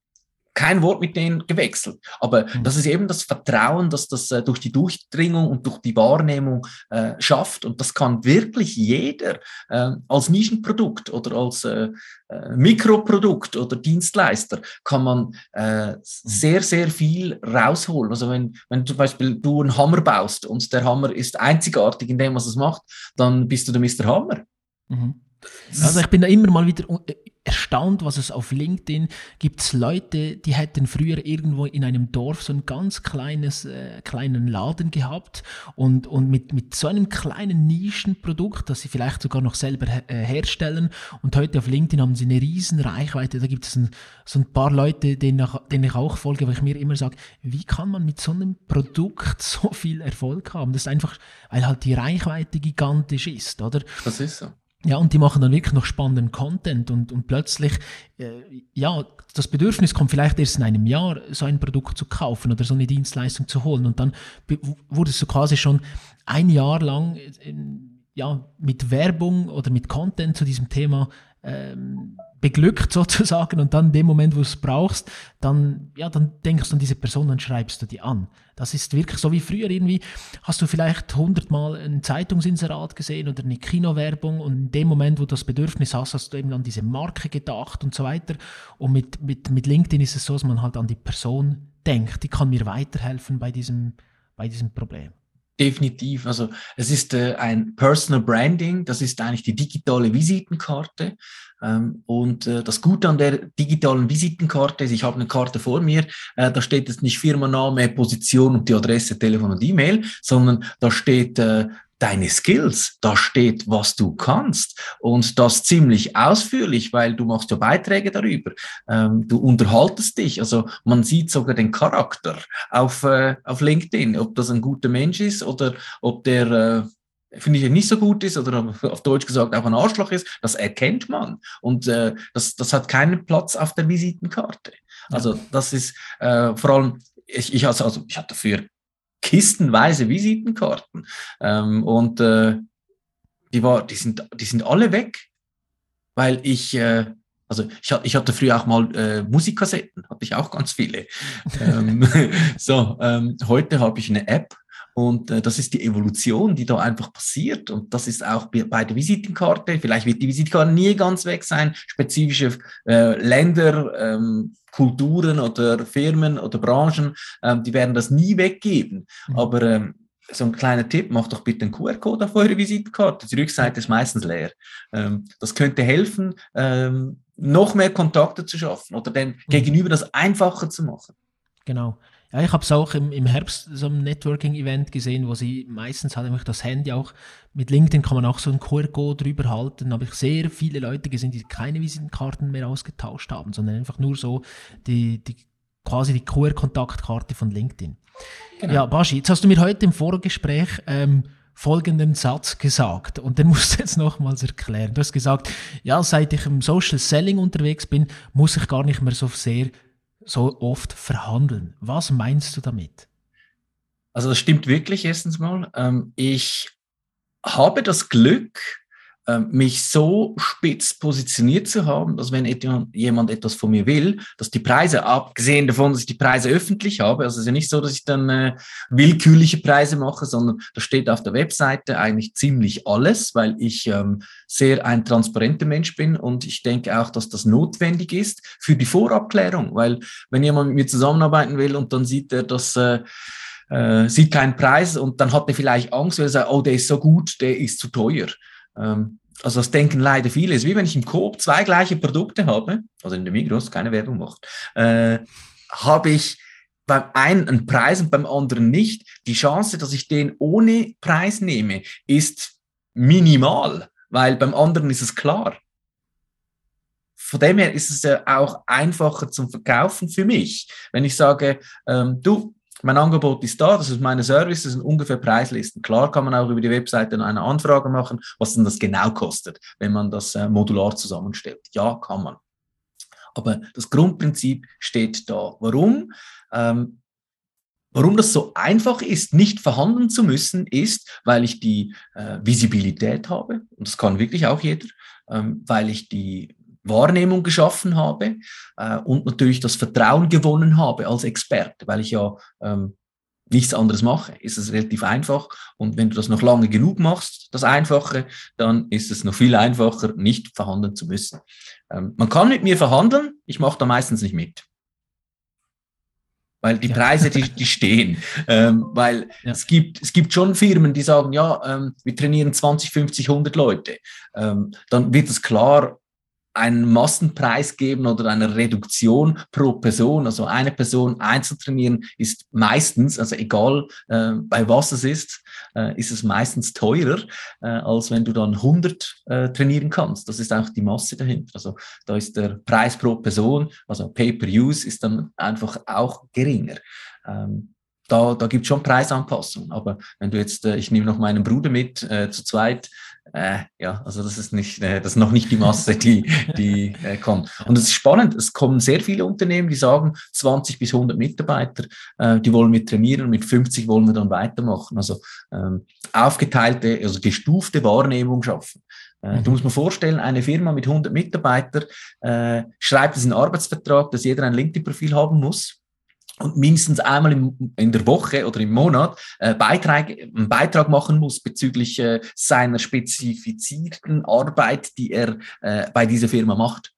Speaker 2: kein Wort mit denen gewechselt. Aber mhm. das ist eben das Vertrauen, dass das äh, durch die Durchdringung und durch die Wahrnehmung äh, schafft. Und das kann wirklich jeder äh, als Nischenprodukt oder als äh, äh Mikroprodukt oder Dienstleister kann man äh, sehr, sehr viel rausholen. Also wenn, wenn zum Beispiel du einen Hammer baust und der Hammer ist einzigartig in dem, was es macht, dann bist du der Mr. Hammer.
Speaker 1: Mhm. Also ich bin da immer mal wieder äh, erstaunt, was es auf LinkedIn gibt. Leute, die hätten früher irgendwo in einem Dorf so ein ganz kleines, äh, kleinen Laden gehabt und, und mit, mit so einem kleinen Nischenprodukt, das sie vielleicht sogar noch selber äh, herstellen. Und heute auf LinkedIn haben sie eine riesen Reichweite. Da gibt es ein, so ein paar Leute, denen ich, denen ich auch folge, wo ich mir immer sage, wie kann man mit so einem Produkt <laughs> so viel Erfolg haben? Das ist einfach, weil halt die Reichweite gigantisch ist, oder?
Speaker 2: Das ist so.
Speaker 1: Ja, und die machen dann wirklich noch spannenden Content und, und plötzlich, äh, ja, das Bedürfnis kommt vielleicht erst in einem Jahr, so ein Produkt zu kaufen oder so eine Dienstleistung zu holen. Und dann wurdest du quasi schon ein Jahr lang äh, ja, mit Werbung oder mit Content zu diesem Thema ähm, beglückt <laughs> sozusagen und dann in dem Moment, wo du es brauchst, dann, ja, dann denkst du an diese Person, dann schreibst du die an. Das ist wirklich so wie früher irgendwie, hast du vielleicht hundertmal ein Zeitungsinserat gesehen oder eine Kinowerbung und in dem Moment, wo du das Bedürfnis hast, hast du eben an diese Marke gedacht und so weiter. Und mit, mit, mit LinkedIn ist es so, dass man halt an die Person denkt, die kann mir weiterhelfen bei diesem, bei diesem Problem.
Speaker 2: Definitiv. Also es ist äh, ein Personal Branding, das ist eigentlich die digitale Visitenkarte. Ähm, und äh, das Gute an der digitalen Visitenkarte ist, ich habe eine Karte vor mir, äh, da steht jetzt nicht Firmenname, Position und die Adresse, Telefon und E-Mail, sondern da steht äh, deine Skills, da steht, was du kannst. Und das ziemlich ausführlich, weil du machst ja Beiträge darüber, ähm, du unterhaltest dich, also man sieht sogar den Charakter auf, äh, auf LinkedIn, ob das ein guter Mensch ist oder ob der äh, finde ich nicht so gut ist oder <laughs> auf Deutsch gesagt auch ein Arschloch ist, das erkennt man. Und äh, das, das hat keinen Platz auf der Visitenkarte. Also das ist äh, vor allem, ich, ich, also, also ich hatte dafür kistenweise Visitenkarten ähm, und äh, die, war, die, sind, die sind alle weg, weil ich... Äh, also ich, ich hatte früher auch mal äh, Musikkassetten, hatte ich auch ganz viele. <laughs> ähm, <laughs> so, ähm, heute habe ich eine App, und äh, das ist die Evolution, die da einfach passiert. Und das ist auch bei der Visitenkarte. Vielleicht wird die Visitenkarte nie ganz weg sein. Spezifische äh, Länder, ähm, Kulturen oder Firmen oder Branchen, ähm, die werden das nie weggeben. Mhm. Aber ähm, so ein kleiner Tipp, macht doch bitte einen QR-Code auf eure Visitenkarte. Die Rückseite ist meistens leer. Ähm, das könnte helfen, ähm, noch mehr Kontakte zu schaffen oder dem mhm. Gegenüber das einfacher zu machen.
Speaker 1: Genau. Ja, ich habe es auch im, im Herbst so einem Networking-Event gesehen, wo sie meistens hat nämlich das Handy auch, mit LinkedIn kann man auch so einen QR-Code drüber halten. Da habe ich sehr viele Leute gesehen, die keine Visitenkarten mehr ausgetauscht haben, sondern einfach nur so die, die quasi die QR-Kontaktkarte von LinkedIn. Genau. Ja, Baschi, jetzt hast du mir heute im Vorgespräch ähm, folgenden Satz gesagt und den <laughs> musst du jetzt nochmals erklären. Du hast gesagt, ja, seit ich im Social Selling unterwegs bin, muss ich gar nicht mehr so sehr so oft verhandeln. Was meinst du damit?
Speaker 2: Also das stimmt wirklich erstens mal. Ähm, ich habe das Glück, mich so spitz positioniert zu haben, dass wenn jemand etwas von mir will, dass die Preise, abgesehen davon, dass ich die Preise öffentlich habe, also es ist ja nicht so, dass ich dann äh, willkürliche Preise mache, sondern da steht auf der Webseite eigentlich ziemlich alles, weil ich ähm, sehr ein transparenter Mensch bin und ich denke auch, dass das notwendig ist für die Vorabklärung, weil wenn jemand mit mir zusammenarbeiten will und dann sieht er, dass äh, äh, sieht keinen Preis und dann hat er vielleicht Angst, weil er sagt, oh, der ist so gut, der ist zu teuer. Ähm, also das denken leider viele. Es ist wie wenn ich im Coop zwei gleiche Produkte habe, also in der Migros, keine Werbung macht, äh, habe ich beim einen einen Preis und beim anderen nicht. Die Chance, dass ich den ohne Preis nehme, ist minimal, weil beim anderen ist es klar. Von dem her ist es ja auch einfacher zum Verkaufen für mich. Wenn ich sage, ähm, du, mein Angebot ist da, das ist meine Services, das sind ungefähr Preislisten. Klar kann man auch über die Webseite eine Anfrage machen, was denn das genau kostet, wenn man das äh, modular zusammenstellt. Ja, kann man. Aber das Grundprinzip steht da. Warum? Ähm, Warum das so einfach ist, nicht verhandeln zu müssen, ist, weil ich die äh, Visibilität habe, und das kann wirklich auch jeder, ähm, weil ich die Wahrnehmung geschaffen habe äh, und natürlich das Vertrauen gewonnen habe als Experte, weil ich ja ähm, nichts anderes mache, ist es relativ einfach. Und wenn du das noch lange genug machst, das Einfache, dann ist es noch viel einfacher, nicht verhandeln zu müssen. Ähm, man kann mit mir verhandeln, ich mache da meistens nicht mit. Weil die Preise, die, die stehen. Ähm, weil ja. es, gibt, es gibt schon Firmen, die sagen, ja, ähm, wir trainieren 20, 50, 100 Leute. Ähm, dann wird es klar, einen Massenpreis geben oder eine Reduktion pro Person. Also eine Person einzeln trainieren ist meistens, also egal äh, bei was es ist, äh, ist es meistens teurer, äh, als wenn du dann 100 äh, trainieren kannst. Das ist auch die Masse dahinter. Also da ist der Preis pro Person, also Pay-per-Use, ist dann einfach auch geringer. Ähm, da, da gibt es schon Preisanpassungen. Aber wenn du jetzt, äh, ich nehme noch meinen Bruder mit, äh, zu zweit äh, ja, also das ist nicht, äh, das ist noch nicht die Masse, die, die äh, kommt. Und es ist spannend, es kommen sehr viele Unternehmen, die sagen, 20 bis 100 Mitarbeiter, äh, die wollen wir trainieren, mit 50 wollen wir dann weitermachen. Also ähm, aufgeteilte, also gestufte Wahrnehmung schaffen. Äh, mhm. Du musst mir vorstellen, eine Firma mit 100 Mitarbeitern äh, schreibt es in Arbeitsvertrag, dass jeder ein LinkedIn-Profil haben muss und mindestens einmal im, in der Woche oder im Monat äh, Beitrag, einen Beitrag machen muss bezüglich äh, seiner spezifizierten Arbeit, die er äh, bei dieser Firma macht.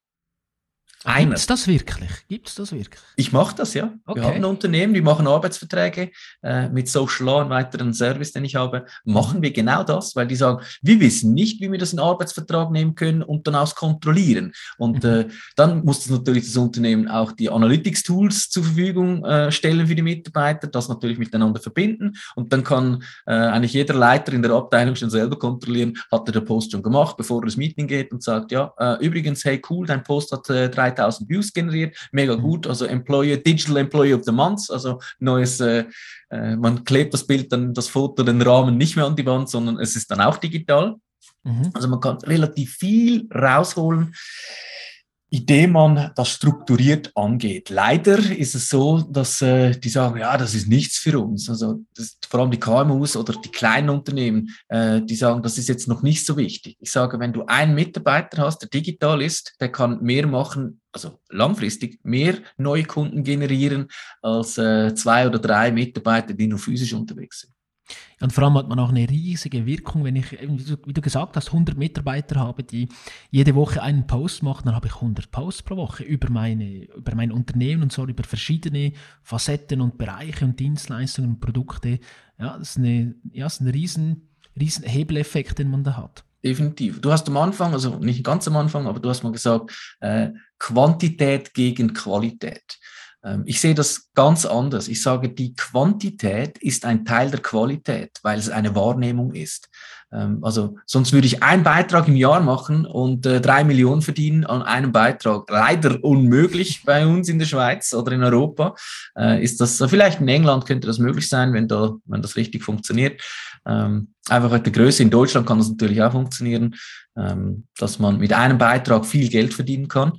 Speaker 1: Gibt es das wirklich? Gibt das wirklich?
Speaker 2: Ich mache das, ja. Okay. Wir haben ein Unternehmen, die machen Arbeitsverträge äh, mit Social Law, einem weiteren Service, den ich habe. Machen wir genau das, weil die sagen, wir wissen nicht, wie wir das in Arbeitsvertrag nehmen können und dann aus kontrollieren. Und mhm. äh, dann muss das natürlich das Unternehmen auch die Analytics-Tools zur Verfügung äh, stellen für die Mitarbeiter, das natürlich miteinander verbinden. Und dann kann äh, eigentlich jeder Leiter in der Abteilung schon selber kontrollieren, hat er der Post schon gemacht, bevor er ins Meeting geht und sagt, ja, äh, übrigens, hey, cool, dein Post hat äh, drei 3000 Views generiert, mega mhm. gut. Also Employer, Digital Employee of the Month, also neues, äh, äh, man klebt das Bild dann, das Foto, den Rahmen nicht mehr an die Wand, sondern es ist dann auch digital. Mhm. Also man kann relativ viel rausholen indem man das strukturiert angeht. Leider ist es so, dass äh, die sagen, ja, das ist nichts für uns. Also das, vor allem die KMUs oder die kleinen Unternehmen, äh, die sagen, das ist jetzt noch nicht so wichtig. Ich sage, wenn du einen Mitarbeiter hast, der digital ist, der kann mehr machen, also langfristig mehr neue Kunden generieren als äh, zwei oder drei Mitarbeiter, die nur physisch unterwegs sind.
Speaker 1: Und vor allem hat man auch eine riesige Wirkung, wenn ich, wie du gesagt hast, 100 Mitarbeiter habe, die jede Woche einen Post machen, dann habe ich 100 Posts pro Woche über, meine, über mein Unternehmen und so, über verschiedene Facetten und Bereiche und Dienstleistungen und Produkte. Ja, das ist, eine, ja, das ist ein riesen, riesen Hebeleffekt, den man da hat.
Speaker 2: Definitiv. Du hast am Anfang, also nicht ganz am Anfang, aber du hast mal gesagt, äh, Quantität gegen Qualität. Ähm, ich sehe das ganz anders. Ich sage, die Quantität ist ein Teil der Qualität, weil es eine Wahrnehmung ist. Ähm, also sonst würde ich einen Beitrag im Jahr machen und äh, drei Millionen verdienen an einem Beitrag. Leider unmöglich <laughs> bei uns in der Schweiz oder in Europa. Äh, ist das vielleicht in England könnte das möglich sein, wenn da wenn das richtig funktioniert. Ähm, einfach der Größe in Deutschland kann das natürlich auch funktionieren, dass man mit einem Beitrag viel Geld verdienen kann.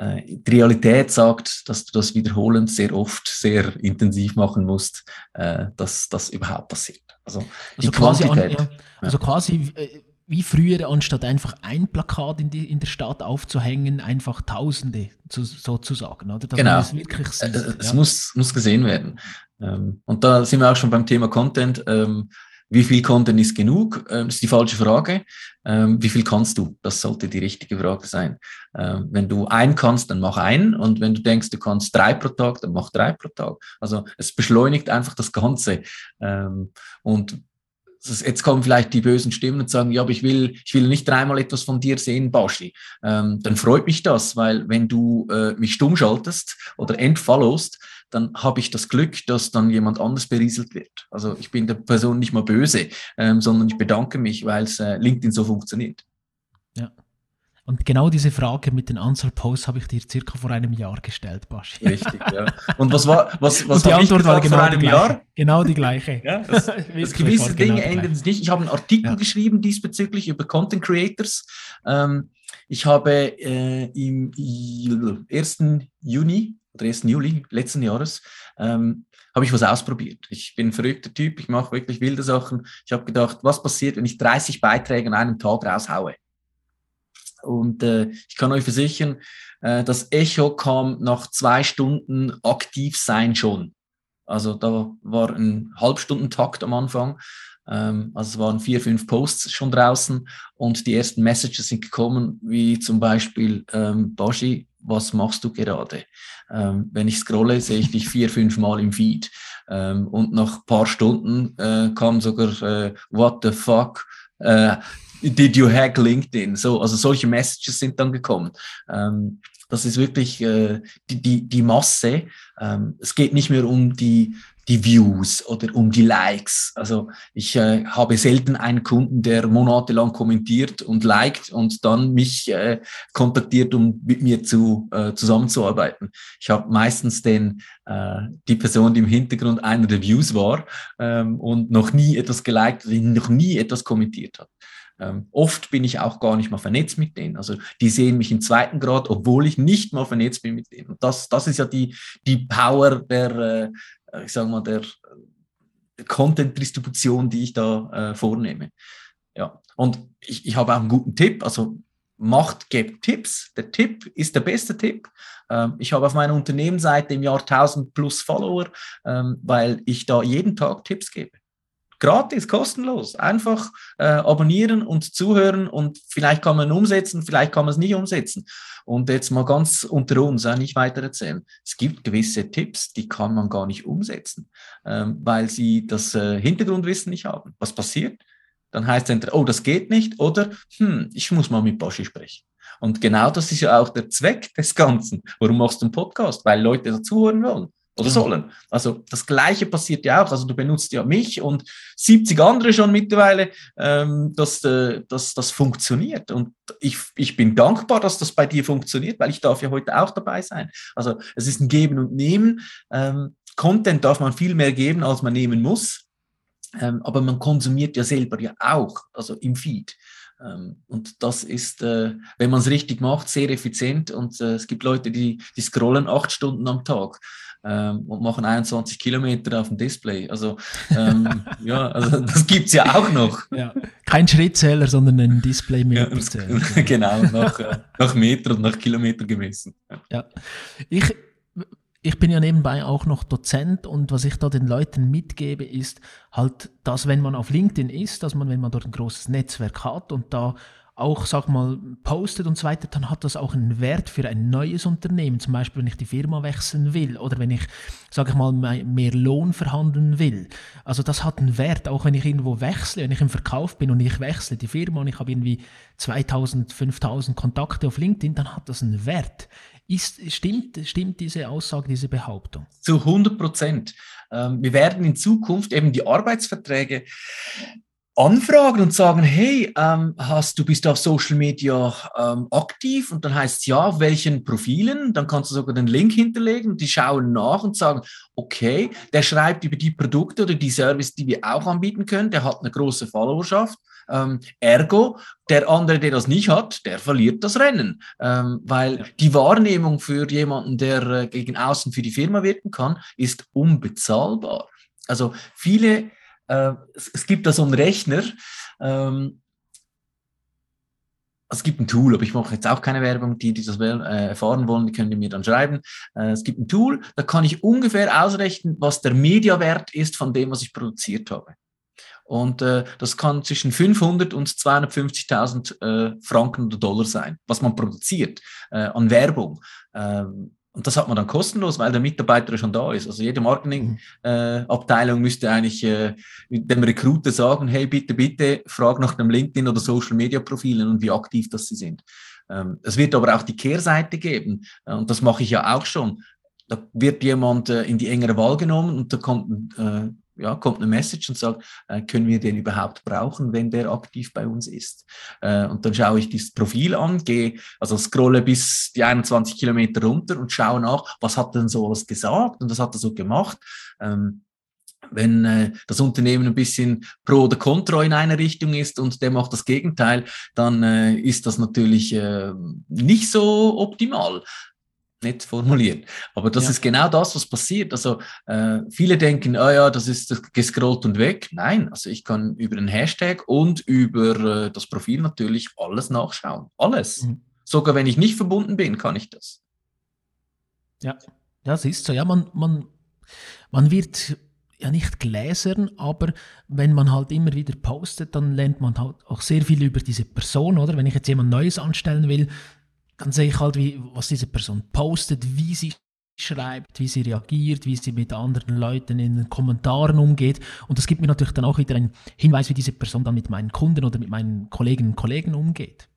Speaker 2: Äh, die Realität sagt, dass du das wiederholend sehr oft, sehr intensiv machen musst, äh, dass das überhaupt passiert.
Speaker 1: Also, also quasi, an, ja, also quasi äh, wie früher, anstatt einfach ein Plakat in, die, in der Stadt aufzuhängen, einfach Tausende zu, sozusagen. Oder?
Speaker 2: Dass genau. Es, wirklich sieht, es ja. muss, muss gesehen werden. Ähm, und da sind wir auch schon beim Thema Content. Wie viel Content ist genug? Ähm, das ist die falsche Frage. Ähm, wie viel kannst du? Das sollte die richtige Frage sein. Ähm, wenn du einen kannst, dann mach einen. Und wenn du denkst, du kannst drei pro Tag, dann mach drei pro Tag. Also es beschleunigt einfach das Ganze. und jetzt kommen vielleicht die bösen Stimmen und sagen, ja, aber ich will, ich will nicht dreimal etwas von dir sehen, Baschi. Dann freut mich das, weil wenn du äh, mich stumm schaltest oder entfollowst, dann habe ich das Glück, dass dann jemand anders berieselt wird. Also ich bin der Person nicht mal böse, ähm, sondern ich bedanke mich, weil es äh, LinkedIn so funktioniert.
Speaker 1: Ja. Und genau diese Frage mit den Anzahl Posts habe ich dir circa vor einem Jahr gestellt, Baschi.
Speaker 2: Richtig, ja. Und was war, was, was
Speaker 1: die Antwort war genau vor einem Jahr? Genau die gleiche.
Speaker 2: ja, das, <laughs> das gewisse genau Dinge ändern sich nicht. Ich habe einen Artikel ja. geschrieben diesbezüglich über Content Creators. Ähm, ich habe äh, im 1. Juni oder 1. Juli letzten Jahres, ähm, habe ich was ausprobiert. Ich bin ein verrückter Typ, ich mache wirklich wilde Sachen. Ich habe gedacht, was passiert, wenn ich 30 Beiträge an einem Tag raushaue? Und äh, ich kann euch versichern, äh, das Echo kam nach zwei Stunden aktiv sein schon. Also da war ein Halbstundentakt am Anfang. Ähm, also es waren vier, fünf Posts schon draußen und die ersten Messages sind gekommen, wie zum Beispiel, ähm, Bashi, was machst du gerade? Ähm, wenn ich scrolle, sehe ich dich vier, fünf Mal im Feed. Ähm, und nach paar Stunden äh, kam sogar, äh, what the fuck, äh, did you hack LinkedIn? So, also solche Messages sind dann gekommen. Ähm, das ist wirklich äh, die, die, die Masse. Ähm, es geht nicht mehr um die die Views oder um die Likes. Also ich äh, habe selten einen Kunden, der monatelang kommentiert und liked und dann mich äh, kontaktiert, um mit mir zu, äh, zusammenzuarbeiten. Ich habe meistens den, äh, die Person, die im Hintergrund einer der Views war ähm, und noch nie etwas geliked, noch nie etwas kommentiert hat. Ähm, oft bin ich auch gar nicht mal vernetzt mit denen. Also die sehen mich im zweiten Grad, obwohl ich nicht mal vernetzt bin mit denen. Und das, das ist ja die, die Power der, äh, ich sag mal, der, der Content-Distribution, die ich da äh, vornehme. Ja, und ich, ich habe auch einen guten Tipp. Also macht, gebt Tipps. Der Tipp ist der beste Tipp. Ähm, ich habe auf meiner Unternehmensseite im Jahr 1000 plus Follower, ähm, weil ich da jeden Tag Tipps gebe. Gratis, kostenlos. Einfach äh, abonnieren und zuhören und vielleicht kann man umsetzen, vielleicht kann man es nicht umsetzen. Und jetzt mal ganz unter uns, äh, nicht weiter erzählen. Es gibt gewisse Tipps, die kann man gar nicht umsetzen, ähm, weil sie das äh, Hintergrundwissen nicht haben. Was passiert? Dann heißt es entweder, oh, das geht nicht, oder, hm, ich muss mal mit Boschi sprechen. Und genau das ist ja auch der Zweck des Ganzen. Warum machst du einen Podcast? Weil Leute dazuhören wollen oder mhm. sollen. Also das Gleiche passiert ja auch. Also du benutzt ja mich und 70 andere schon mittlerweile, ähm, dass, äh, dass das funktioniert. Und ich, ich bin dankbar, dass das bei dir funktioniert, weil ich darf ja heute auch dabei sein. Also es ist ein Geben und Nehmen. Ähm, Content darf man viel mehr geben, als man nehmen muss. Ähm, aber man konsumiert ja selber ja auch, also im Feed. Ähm, und das ist, äh, wenn man es richtig macht, sehr effizient. Und äh, es gibt Leute, die, die scrollen acht Stunden am Tag ähm, und machen 21 Kilometer auf dem Display. Also ähm, <laughs> ja, also das gibt es ja auch noch.
Speaker 1: Ja. Kein Schrittzähler, sondern ein Display mit ja, <laughs>
Speaker 2: Genau, nach, äh, nach Meter und nach Kilometer gemessen.
Speaker 1: Ja. ja. Ich ich bin ja nebenbei auch noch Dozent und was ich da den Leuten mitgebe, ist halt, dass wenn man auf LinkedIn ist, dass man, wenn man dort ein großes Netzwerk hat und da auch, sag mal, postet und so weiter, dann hat das auch einen Wert für ein neues Unternehmen. Zum Beispiel, wenn ich die Firma wechseln will oder wenn ich, sag ich mal, mehr Lohn verhandeln will. Also das hat einen Wert, auch wenn ich irgendwo wechsle, wenn ich im Verkauf bin und ich wechsle die Firma und ich habe irgendwie 2000, 5000 Kontakte auf LinkedIn, dann hat das einen Wert. Ist, stimmt, stimmt diese Aussage, diese Behauptung?
Speaker 2: Zu 100 Prozent. Ähm, wir werden in Zukunft eben die Arbeitsverträge anfragen und sagen, hey, ähm, hast du bist du auf Social Media ähm, aktiv? Und dann heißt es ja, auf welchen Profilen? Dann kannst du sogar den Link hinterlegen und die schauen nach und sagen, okay, der schreibt über die Produkte oder die Service, die wir auch anbieten können, der hat eine große Followerschaft ähm, ergo, der andere, der das nicht hat, der verliert das Rennen, ähm, weil die Wahrnehmung für jemanden, der äh, gegen außen für die Firma wirken kann, ist unbezahlbar. Also viele, äh, es, es, gibt da so einen Rechner, ähm, es gibt ein Tool, aber ich mache jetzt auch keine Werbung. Die, die das äh, erfahren wollen, die können mir dann schreiben. Äh, es gibt ein Tool, da kann ich ungefähr ausrechnen, was der Mediawert ist von dem, was ich produziert habe. Und äh, das kann zwischen 500 und 250.000 äh, Franken oder Dollar sein, was man produziert an Werbung. Ähm, und das hat man dann kostenlos, weil der Mitarbeiter schon da ist. Also jede Marketingabteilung äh, müsste eigentlich äh, dem Recruiter sagen, hey, bitte, bitte, frag nach dem LinkedIn oder Social Media Profilen und wie aktiv das sie sind. Ähm, es wird aber auch die Kehrseite geben. Äh, und das mache ich ja auch schon. Da wird jemand äh, in die engere Wahl genommen und da kommt äh, ja, kommt eine Message und sagt, äh, können wir den überhaupt brauchen, wenn der aktiv bei uns ist? Äh, und dann schaue ich dieses Profil an, gehe, also scrolle bis die 21 Kilometer runter und schaue nach, was hat denn so was gesagt und was hat er so gemacht. Ähm, wenn äh, das Unternehmen ein bisschen pro oder contra in eine Richtung ist und der macht das Gegenteil, dann äh, ist das natürlich äh, nicht so optimal nett formuliert. Aber das ja. ist genau das, was passiert. Also äh, viele denken, oh ja, das ist gescrollt und weg. Nein, also ich kann über den Hashtag und über äh, das Profil natürlich alles nachschauen. Alles. Mhm. Sogar wenn ich nicht verbunden bin, kann ich das.
Speaker 1: Ja, ja, das ist so. Ja, man, man, man wird ja nicht gläsern, aber wenn man halt immer wieder postet, dann lernt man halt auch sehr viel über diese Person, oder? Wenn ich jetzt jemand Neues anstellen will, dann sehe ich halt, wie, was diese Person postet, wie sie schreibt, wie sie reagiert, wie sie mit anderen Leuten in den Kommentaren umgeht. Und das gibt mir natürlich dann auch wieder einen Hinweis, wie diese Person dann mit meinen Kunden oder mit meinen Kolleginnen und Kollegen umgeht.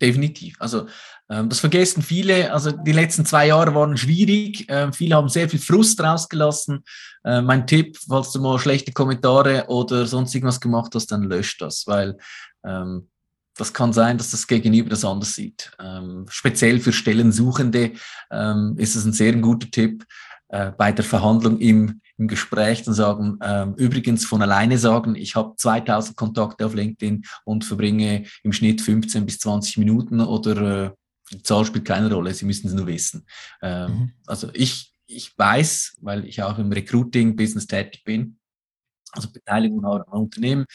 Speaker 2: Definitiv. Also ähm, das vergessen viele. Also die letzten zwei Jahre waren schwierig. Ähm, viele haben sehr viel Frust rausgelassen. Äh, mein Tipp, falls du mal schlechte Kommentare oder sonst irgendwas gemacht hast, dann löscht das, weil ähm, das kann sein, dass das Gegenüber das anders sieht. Ähm, speziell für Stellensuchende ähm, ist es ein sehr guter Tipp, äh, bei der Verhandlung im, im Gespräch dann sagen, ähm, übrigens von alleine sagen, ich habe 2000 Kontakte auf LinkedIn und verbringe im Schnitt 15 bis 20 Minuten oder äh, die Zahl spielt keine Rolle, Sie müssen es nur wissen. Ähm, mhm. Also ich, ich weiß, weil ich auch im Recruiting-Business tätig bin, also Beteiligung an Unternehmen,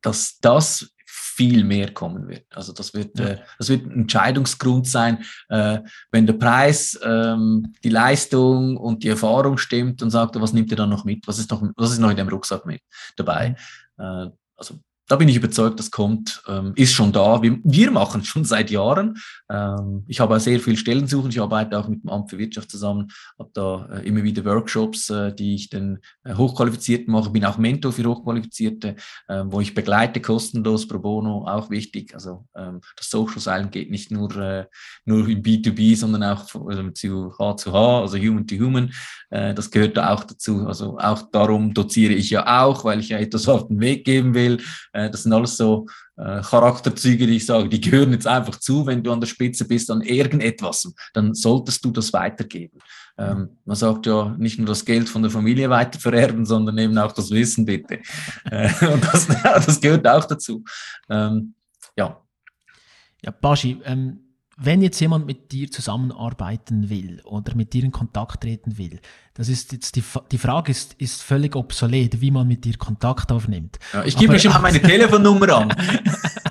Speaker 2: dass das viel mehr kommen wird. Also das wird, ja. äh, das wird ein Entscheidungsgrund sein, äh, wenn der Preis, ähm, die Leistung und die Erfahrung stimmt und sagt, was nimmt ihr dann noch mit? Was ist noch, was ist noch in dem Rucksack mit dabei? Mhm. Äh, also da bin ich überzeugt, das kommt, ähm, ist schon da. Wir, wir machen es schon seit Jahren. Ähm, ich habe auch sehr viel Stellensuchen. Ich arbeite auch mit dem Amt für Wirtschaft zusammen, habe da äh, immer wieder Workshops, äh, die ich den äh, Hochqualifizierten mache. Bin auch Mentor für Hochqualifizierte, äh, wo ich begleite, kostenlos pro bono, auch wichtig. Also ähm, das Social Silent geht nicht nur, äh, nur in B2B, sondern auch also zu H zu H, also Human to Human. Äh, das gehört da auch dazu. Also auch darum doziere ich ja auch, weil ich ja etwas auf den Weg geben will äh, das sind alles so äh, Charakterzüge, die ich sage, die gehören jetzt einfach zu, wenn du an der Spitze bist an irgendetwas, dann solltest du das weitergeben. Ähm, man sagt ja nicht nur das Geld von der Familie weitervererben, sondern eben auch das Wissen, bitte. <laughs> Äh, und das, <laughs> das gehört auch dazu. Ähm, ja.
Speaker 1: Ja, Baschi, ähm, wenn jetzt jemand mit dir zusammenarbeiten will oder mit dir in Kontakt treten will, das ist jetzt die, die Frage ist, ist völlig obsolet, wie man mit dir Kontakt aufnimmt.
Speaker 2: Ja, ich gebe mir schon mal meine <laughs> Telefonnummer an.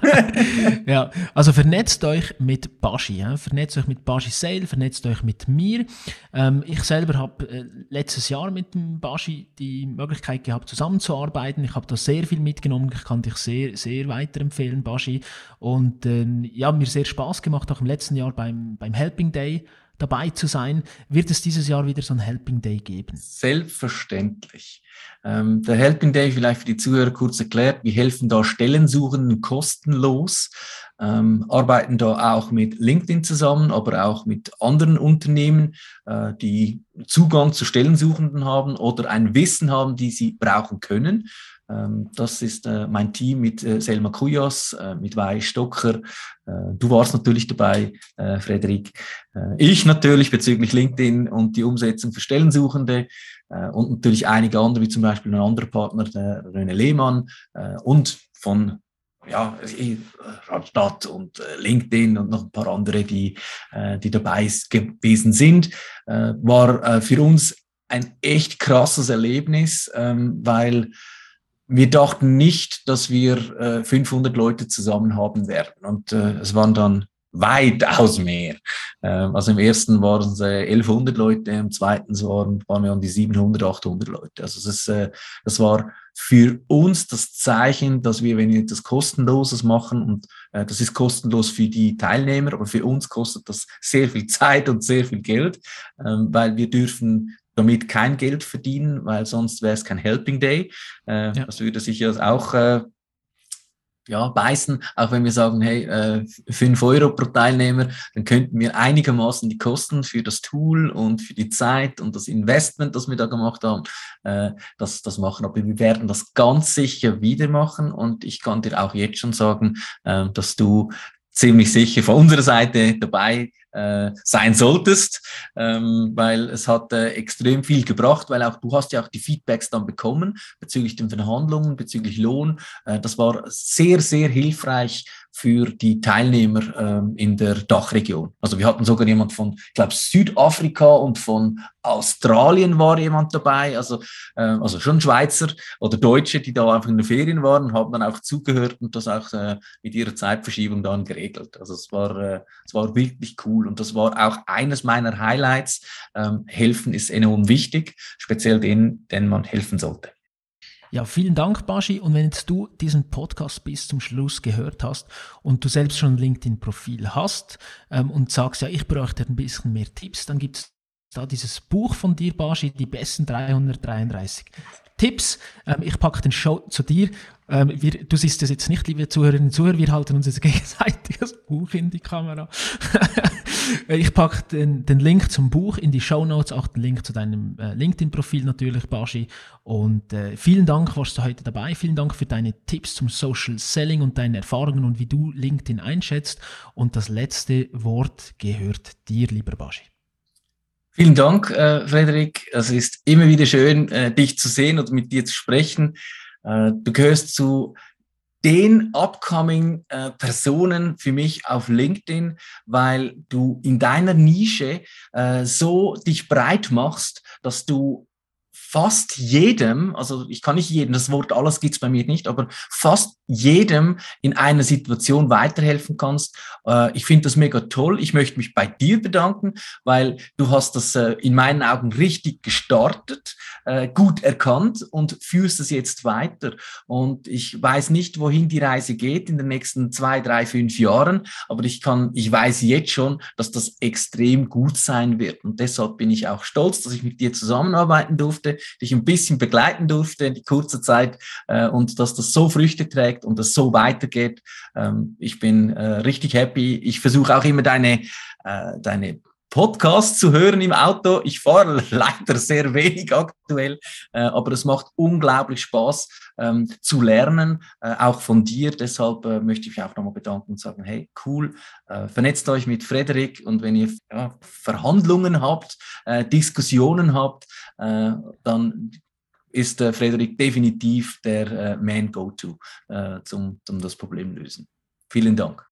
Speaker 2: <laughs>
Speaker 1: ja, also vernetzt euch mit Baschi, ja? vernetzt euch mit Baschi Sale, vernetzt euch mit mir. Ähm, ich selber habe äh, letztes Jahr mit dem Baschi die Möglichkeit gehabt, zusammenzuarbeiten. Ich habe da sehr viel mitgenommen. Ich kann dich sehr, sehr weiterempfehlen, Baschi. Und äh, ja, mir sehr Spaß gemacht, auch im letzten Jahr beim, beim Helping Day dabei zu sein. Wird es dieses Jahr wieder so ein Helping Day geben?
Speaker 2: Selbstverständlich. Ähm, der Helping Day vielleicht für die Zuhörer kurz erklärt. Wir helfen da Stellensuchenden kostenlos, ähm, arbeiten da auch mit LinkedIn zusammen, aber auch mit anderen Unternehmen, äh, die Zugang zu Stellensuchenden haben oder ein Wissen haben, die sie brauchen können. Ähm, das ist äh, mein Team mit äh, Selma Kujas, äh, mit Wei Stocker. Du warst natürlich dabei, Frederik. Ich natürlich bezüglich LinkedIn und die Umsetzung für Stellensuchende und natürlich einige andere, wie zum Beispiel ein anderer Partner, der René Lehmann und von ja, Radstadt und LinkedIn und noch ein paar andere, die, die dabei gewesen sind, war für uns ein echt krasses Erlebnis, ähm, weil wir dachten nicht, dass wir äh, 500 Leute zusammen haben werden. Und äh, es waren dann weitaus mehr. Äh, also im ersten waren es äh, 1100 Leute, im zweiten waren, waren wir an die 700, 800 Leute. Also das, äh, das war für uns das Zeichen, dass wir, wenn wir etwas Kostenloses machen, und äh, das ist kostenlos für die Teilnehmer, aber für uns kostet das sehr viel Zeit und sehr viel Geld, äh, weil wir dürfen damit kein Geld verdienen, weil sonst wäre es kein Helping Day. Äh, ja. Das würde sich ja auch äh, ja, beißen, auch wenn wir sagen, hey, äh, 5 Euro pro Teilnehmer, dann könnten wir einigermaßen die Kosten für das Tool und für die Zeit und das Investment, das wir da gemacht haben, äh, das, das machen. Aber wir werden das ganz sicher wieder machen und ich kann dir auch jetzt schon sagen, äh, dass du ziemlich sicher von unserer Seite dabei äh, sein solltest, ähm, weil es hat äh, extrem viel gebracht, weil auch du hast ja auch die Feedbacks dann bekommen bezüglich den Verhandlungen, bezüglich Lohn. Äh, das war sehr, sehr hilfreich für die Teilnehmer ähm, in der Dachregion. Also wir hatten sogar jemand von, ich glaube, Südafrika und von Australien war jemand dabei, also, äh, also schon Schweizer oder Deutsche, die da einfach in den Ferien waren, haben dann auch zugehört und das auch äh, mit ihrer Zeitverschiebung dann geregelt. Also es war, äh, es war wirklich cool und das war auch eines meiner Highlights. Ähm, helfen ist enorm wichtig, speziell denen, denen man helfen sollte.
Speaker 1: Ja, vielen Dank, Baschi. Und wenn jetzt du diesen Podcast bis zum Schluss gehört hast und du selbst schon ein LinkedIn-Profil hast ähm, und sagst, ja, ich bräuchte ein bisschen mehr Tipps, dann gibt es da dieses Buch von dir, Baschi, die besten 333 Tipps. Ähm, ich packe den Show zu dir. Ähm, wir, du siehst das jetzt nicht, liebe Zuhörerinnen und Zuhörer, wir halten uns jetzt <laughs> gegenseitig das Buch in die Kamera. <laughs> ich packe den, den, Link zum Buch in die Show Notes, auch den Link zu deinem äh, LinkedIn-Profil natürlich, Baschi. Und äh, vielen Dank, warst du heute dabei. Vielen Dank für deine Tipps zum Social Selling und deine Erfahrungen und wie du LinkedIn einschätzt. Und das letzte Wort gehört dir, lieber Baschi.
Speaker 2: Vielen Dank, äh, Frederik. Es ist immer wieder schön, äh, dich zu sehen und mit dir zu sprechen. Äh, du gehörst zu den upcoming äh, Personen für mich auf LinkedIn, weil du in deiner Nische äh, so dich breit machst, dass du fast jedem, also ich kann nicht jedem, das Wort alles gibt's bei mir nicht, aber fast jedem in einer Situation weiterhelfen kannst. Äh, ich finde das mega toll. Ich möchte mich bei dir bedanken, weil du hast das äh, in meinen Augen richtig gestartet, äh, gut erkannt und führst es jetzt weiter. Und ich weiß nicht, wohin die Reise geht in den nächsten zwei, drei, fünf Jahren, aber ich kann, ich weiß jetzt schon, dass das extrem gut sein wird. Und deshalb bin ich auch stolz, dass ich mit dir zusammenarbeiten durfte dich ein bisschen begleiten durfte in die kurze Zeit äh, und dass das so Früchte trägt und das so weitergeht. Ähm, ich bin äh, richtig happy. Ich versuche auch immer deine, äh, deine Podcast zu hören im Auto. Ich fahre <laughs> leider sehr wenig aktuell, äh, aber es macht unglaublich Spaß ähm, zu lernen, äh, auch von dir. Deshalb äh, möchte ich mich auch nochmal bedanken und sagen, hey, cool, äh, vernetzt euch mit Frederik und wenn ihr ja, Verhandlungen habt, äh, Diskussionen habt, äh, dann ist Frederik definitiv der Man-Go-To zum, zum das Problem lösen. Vielen Dank.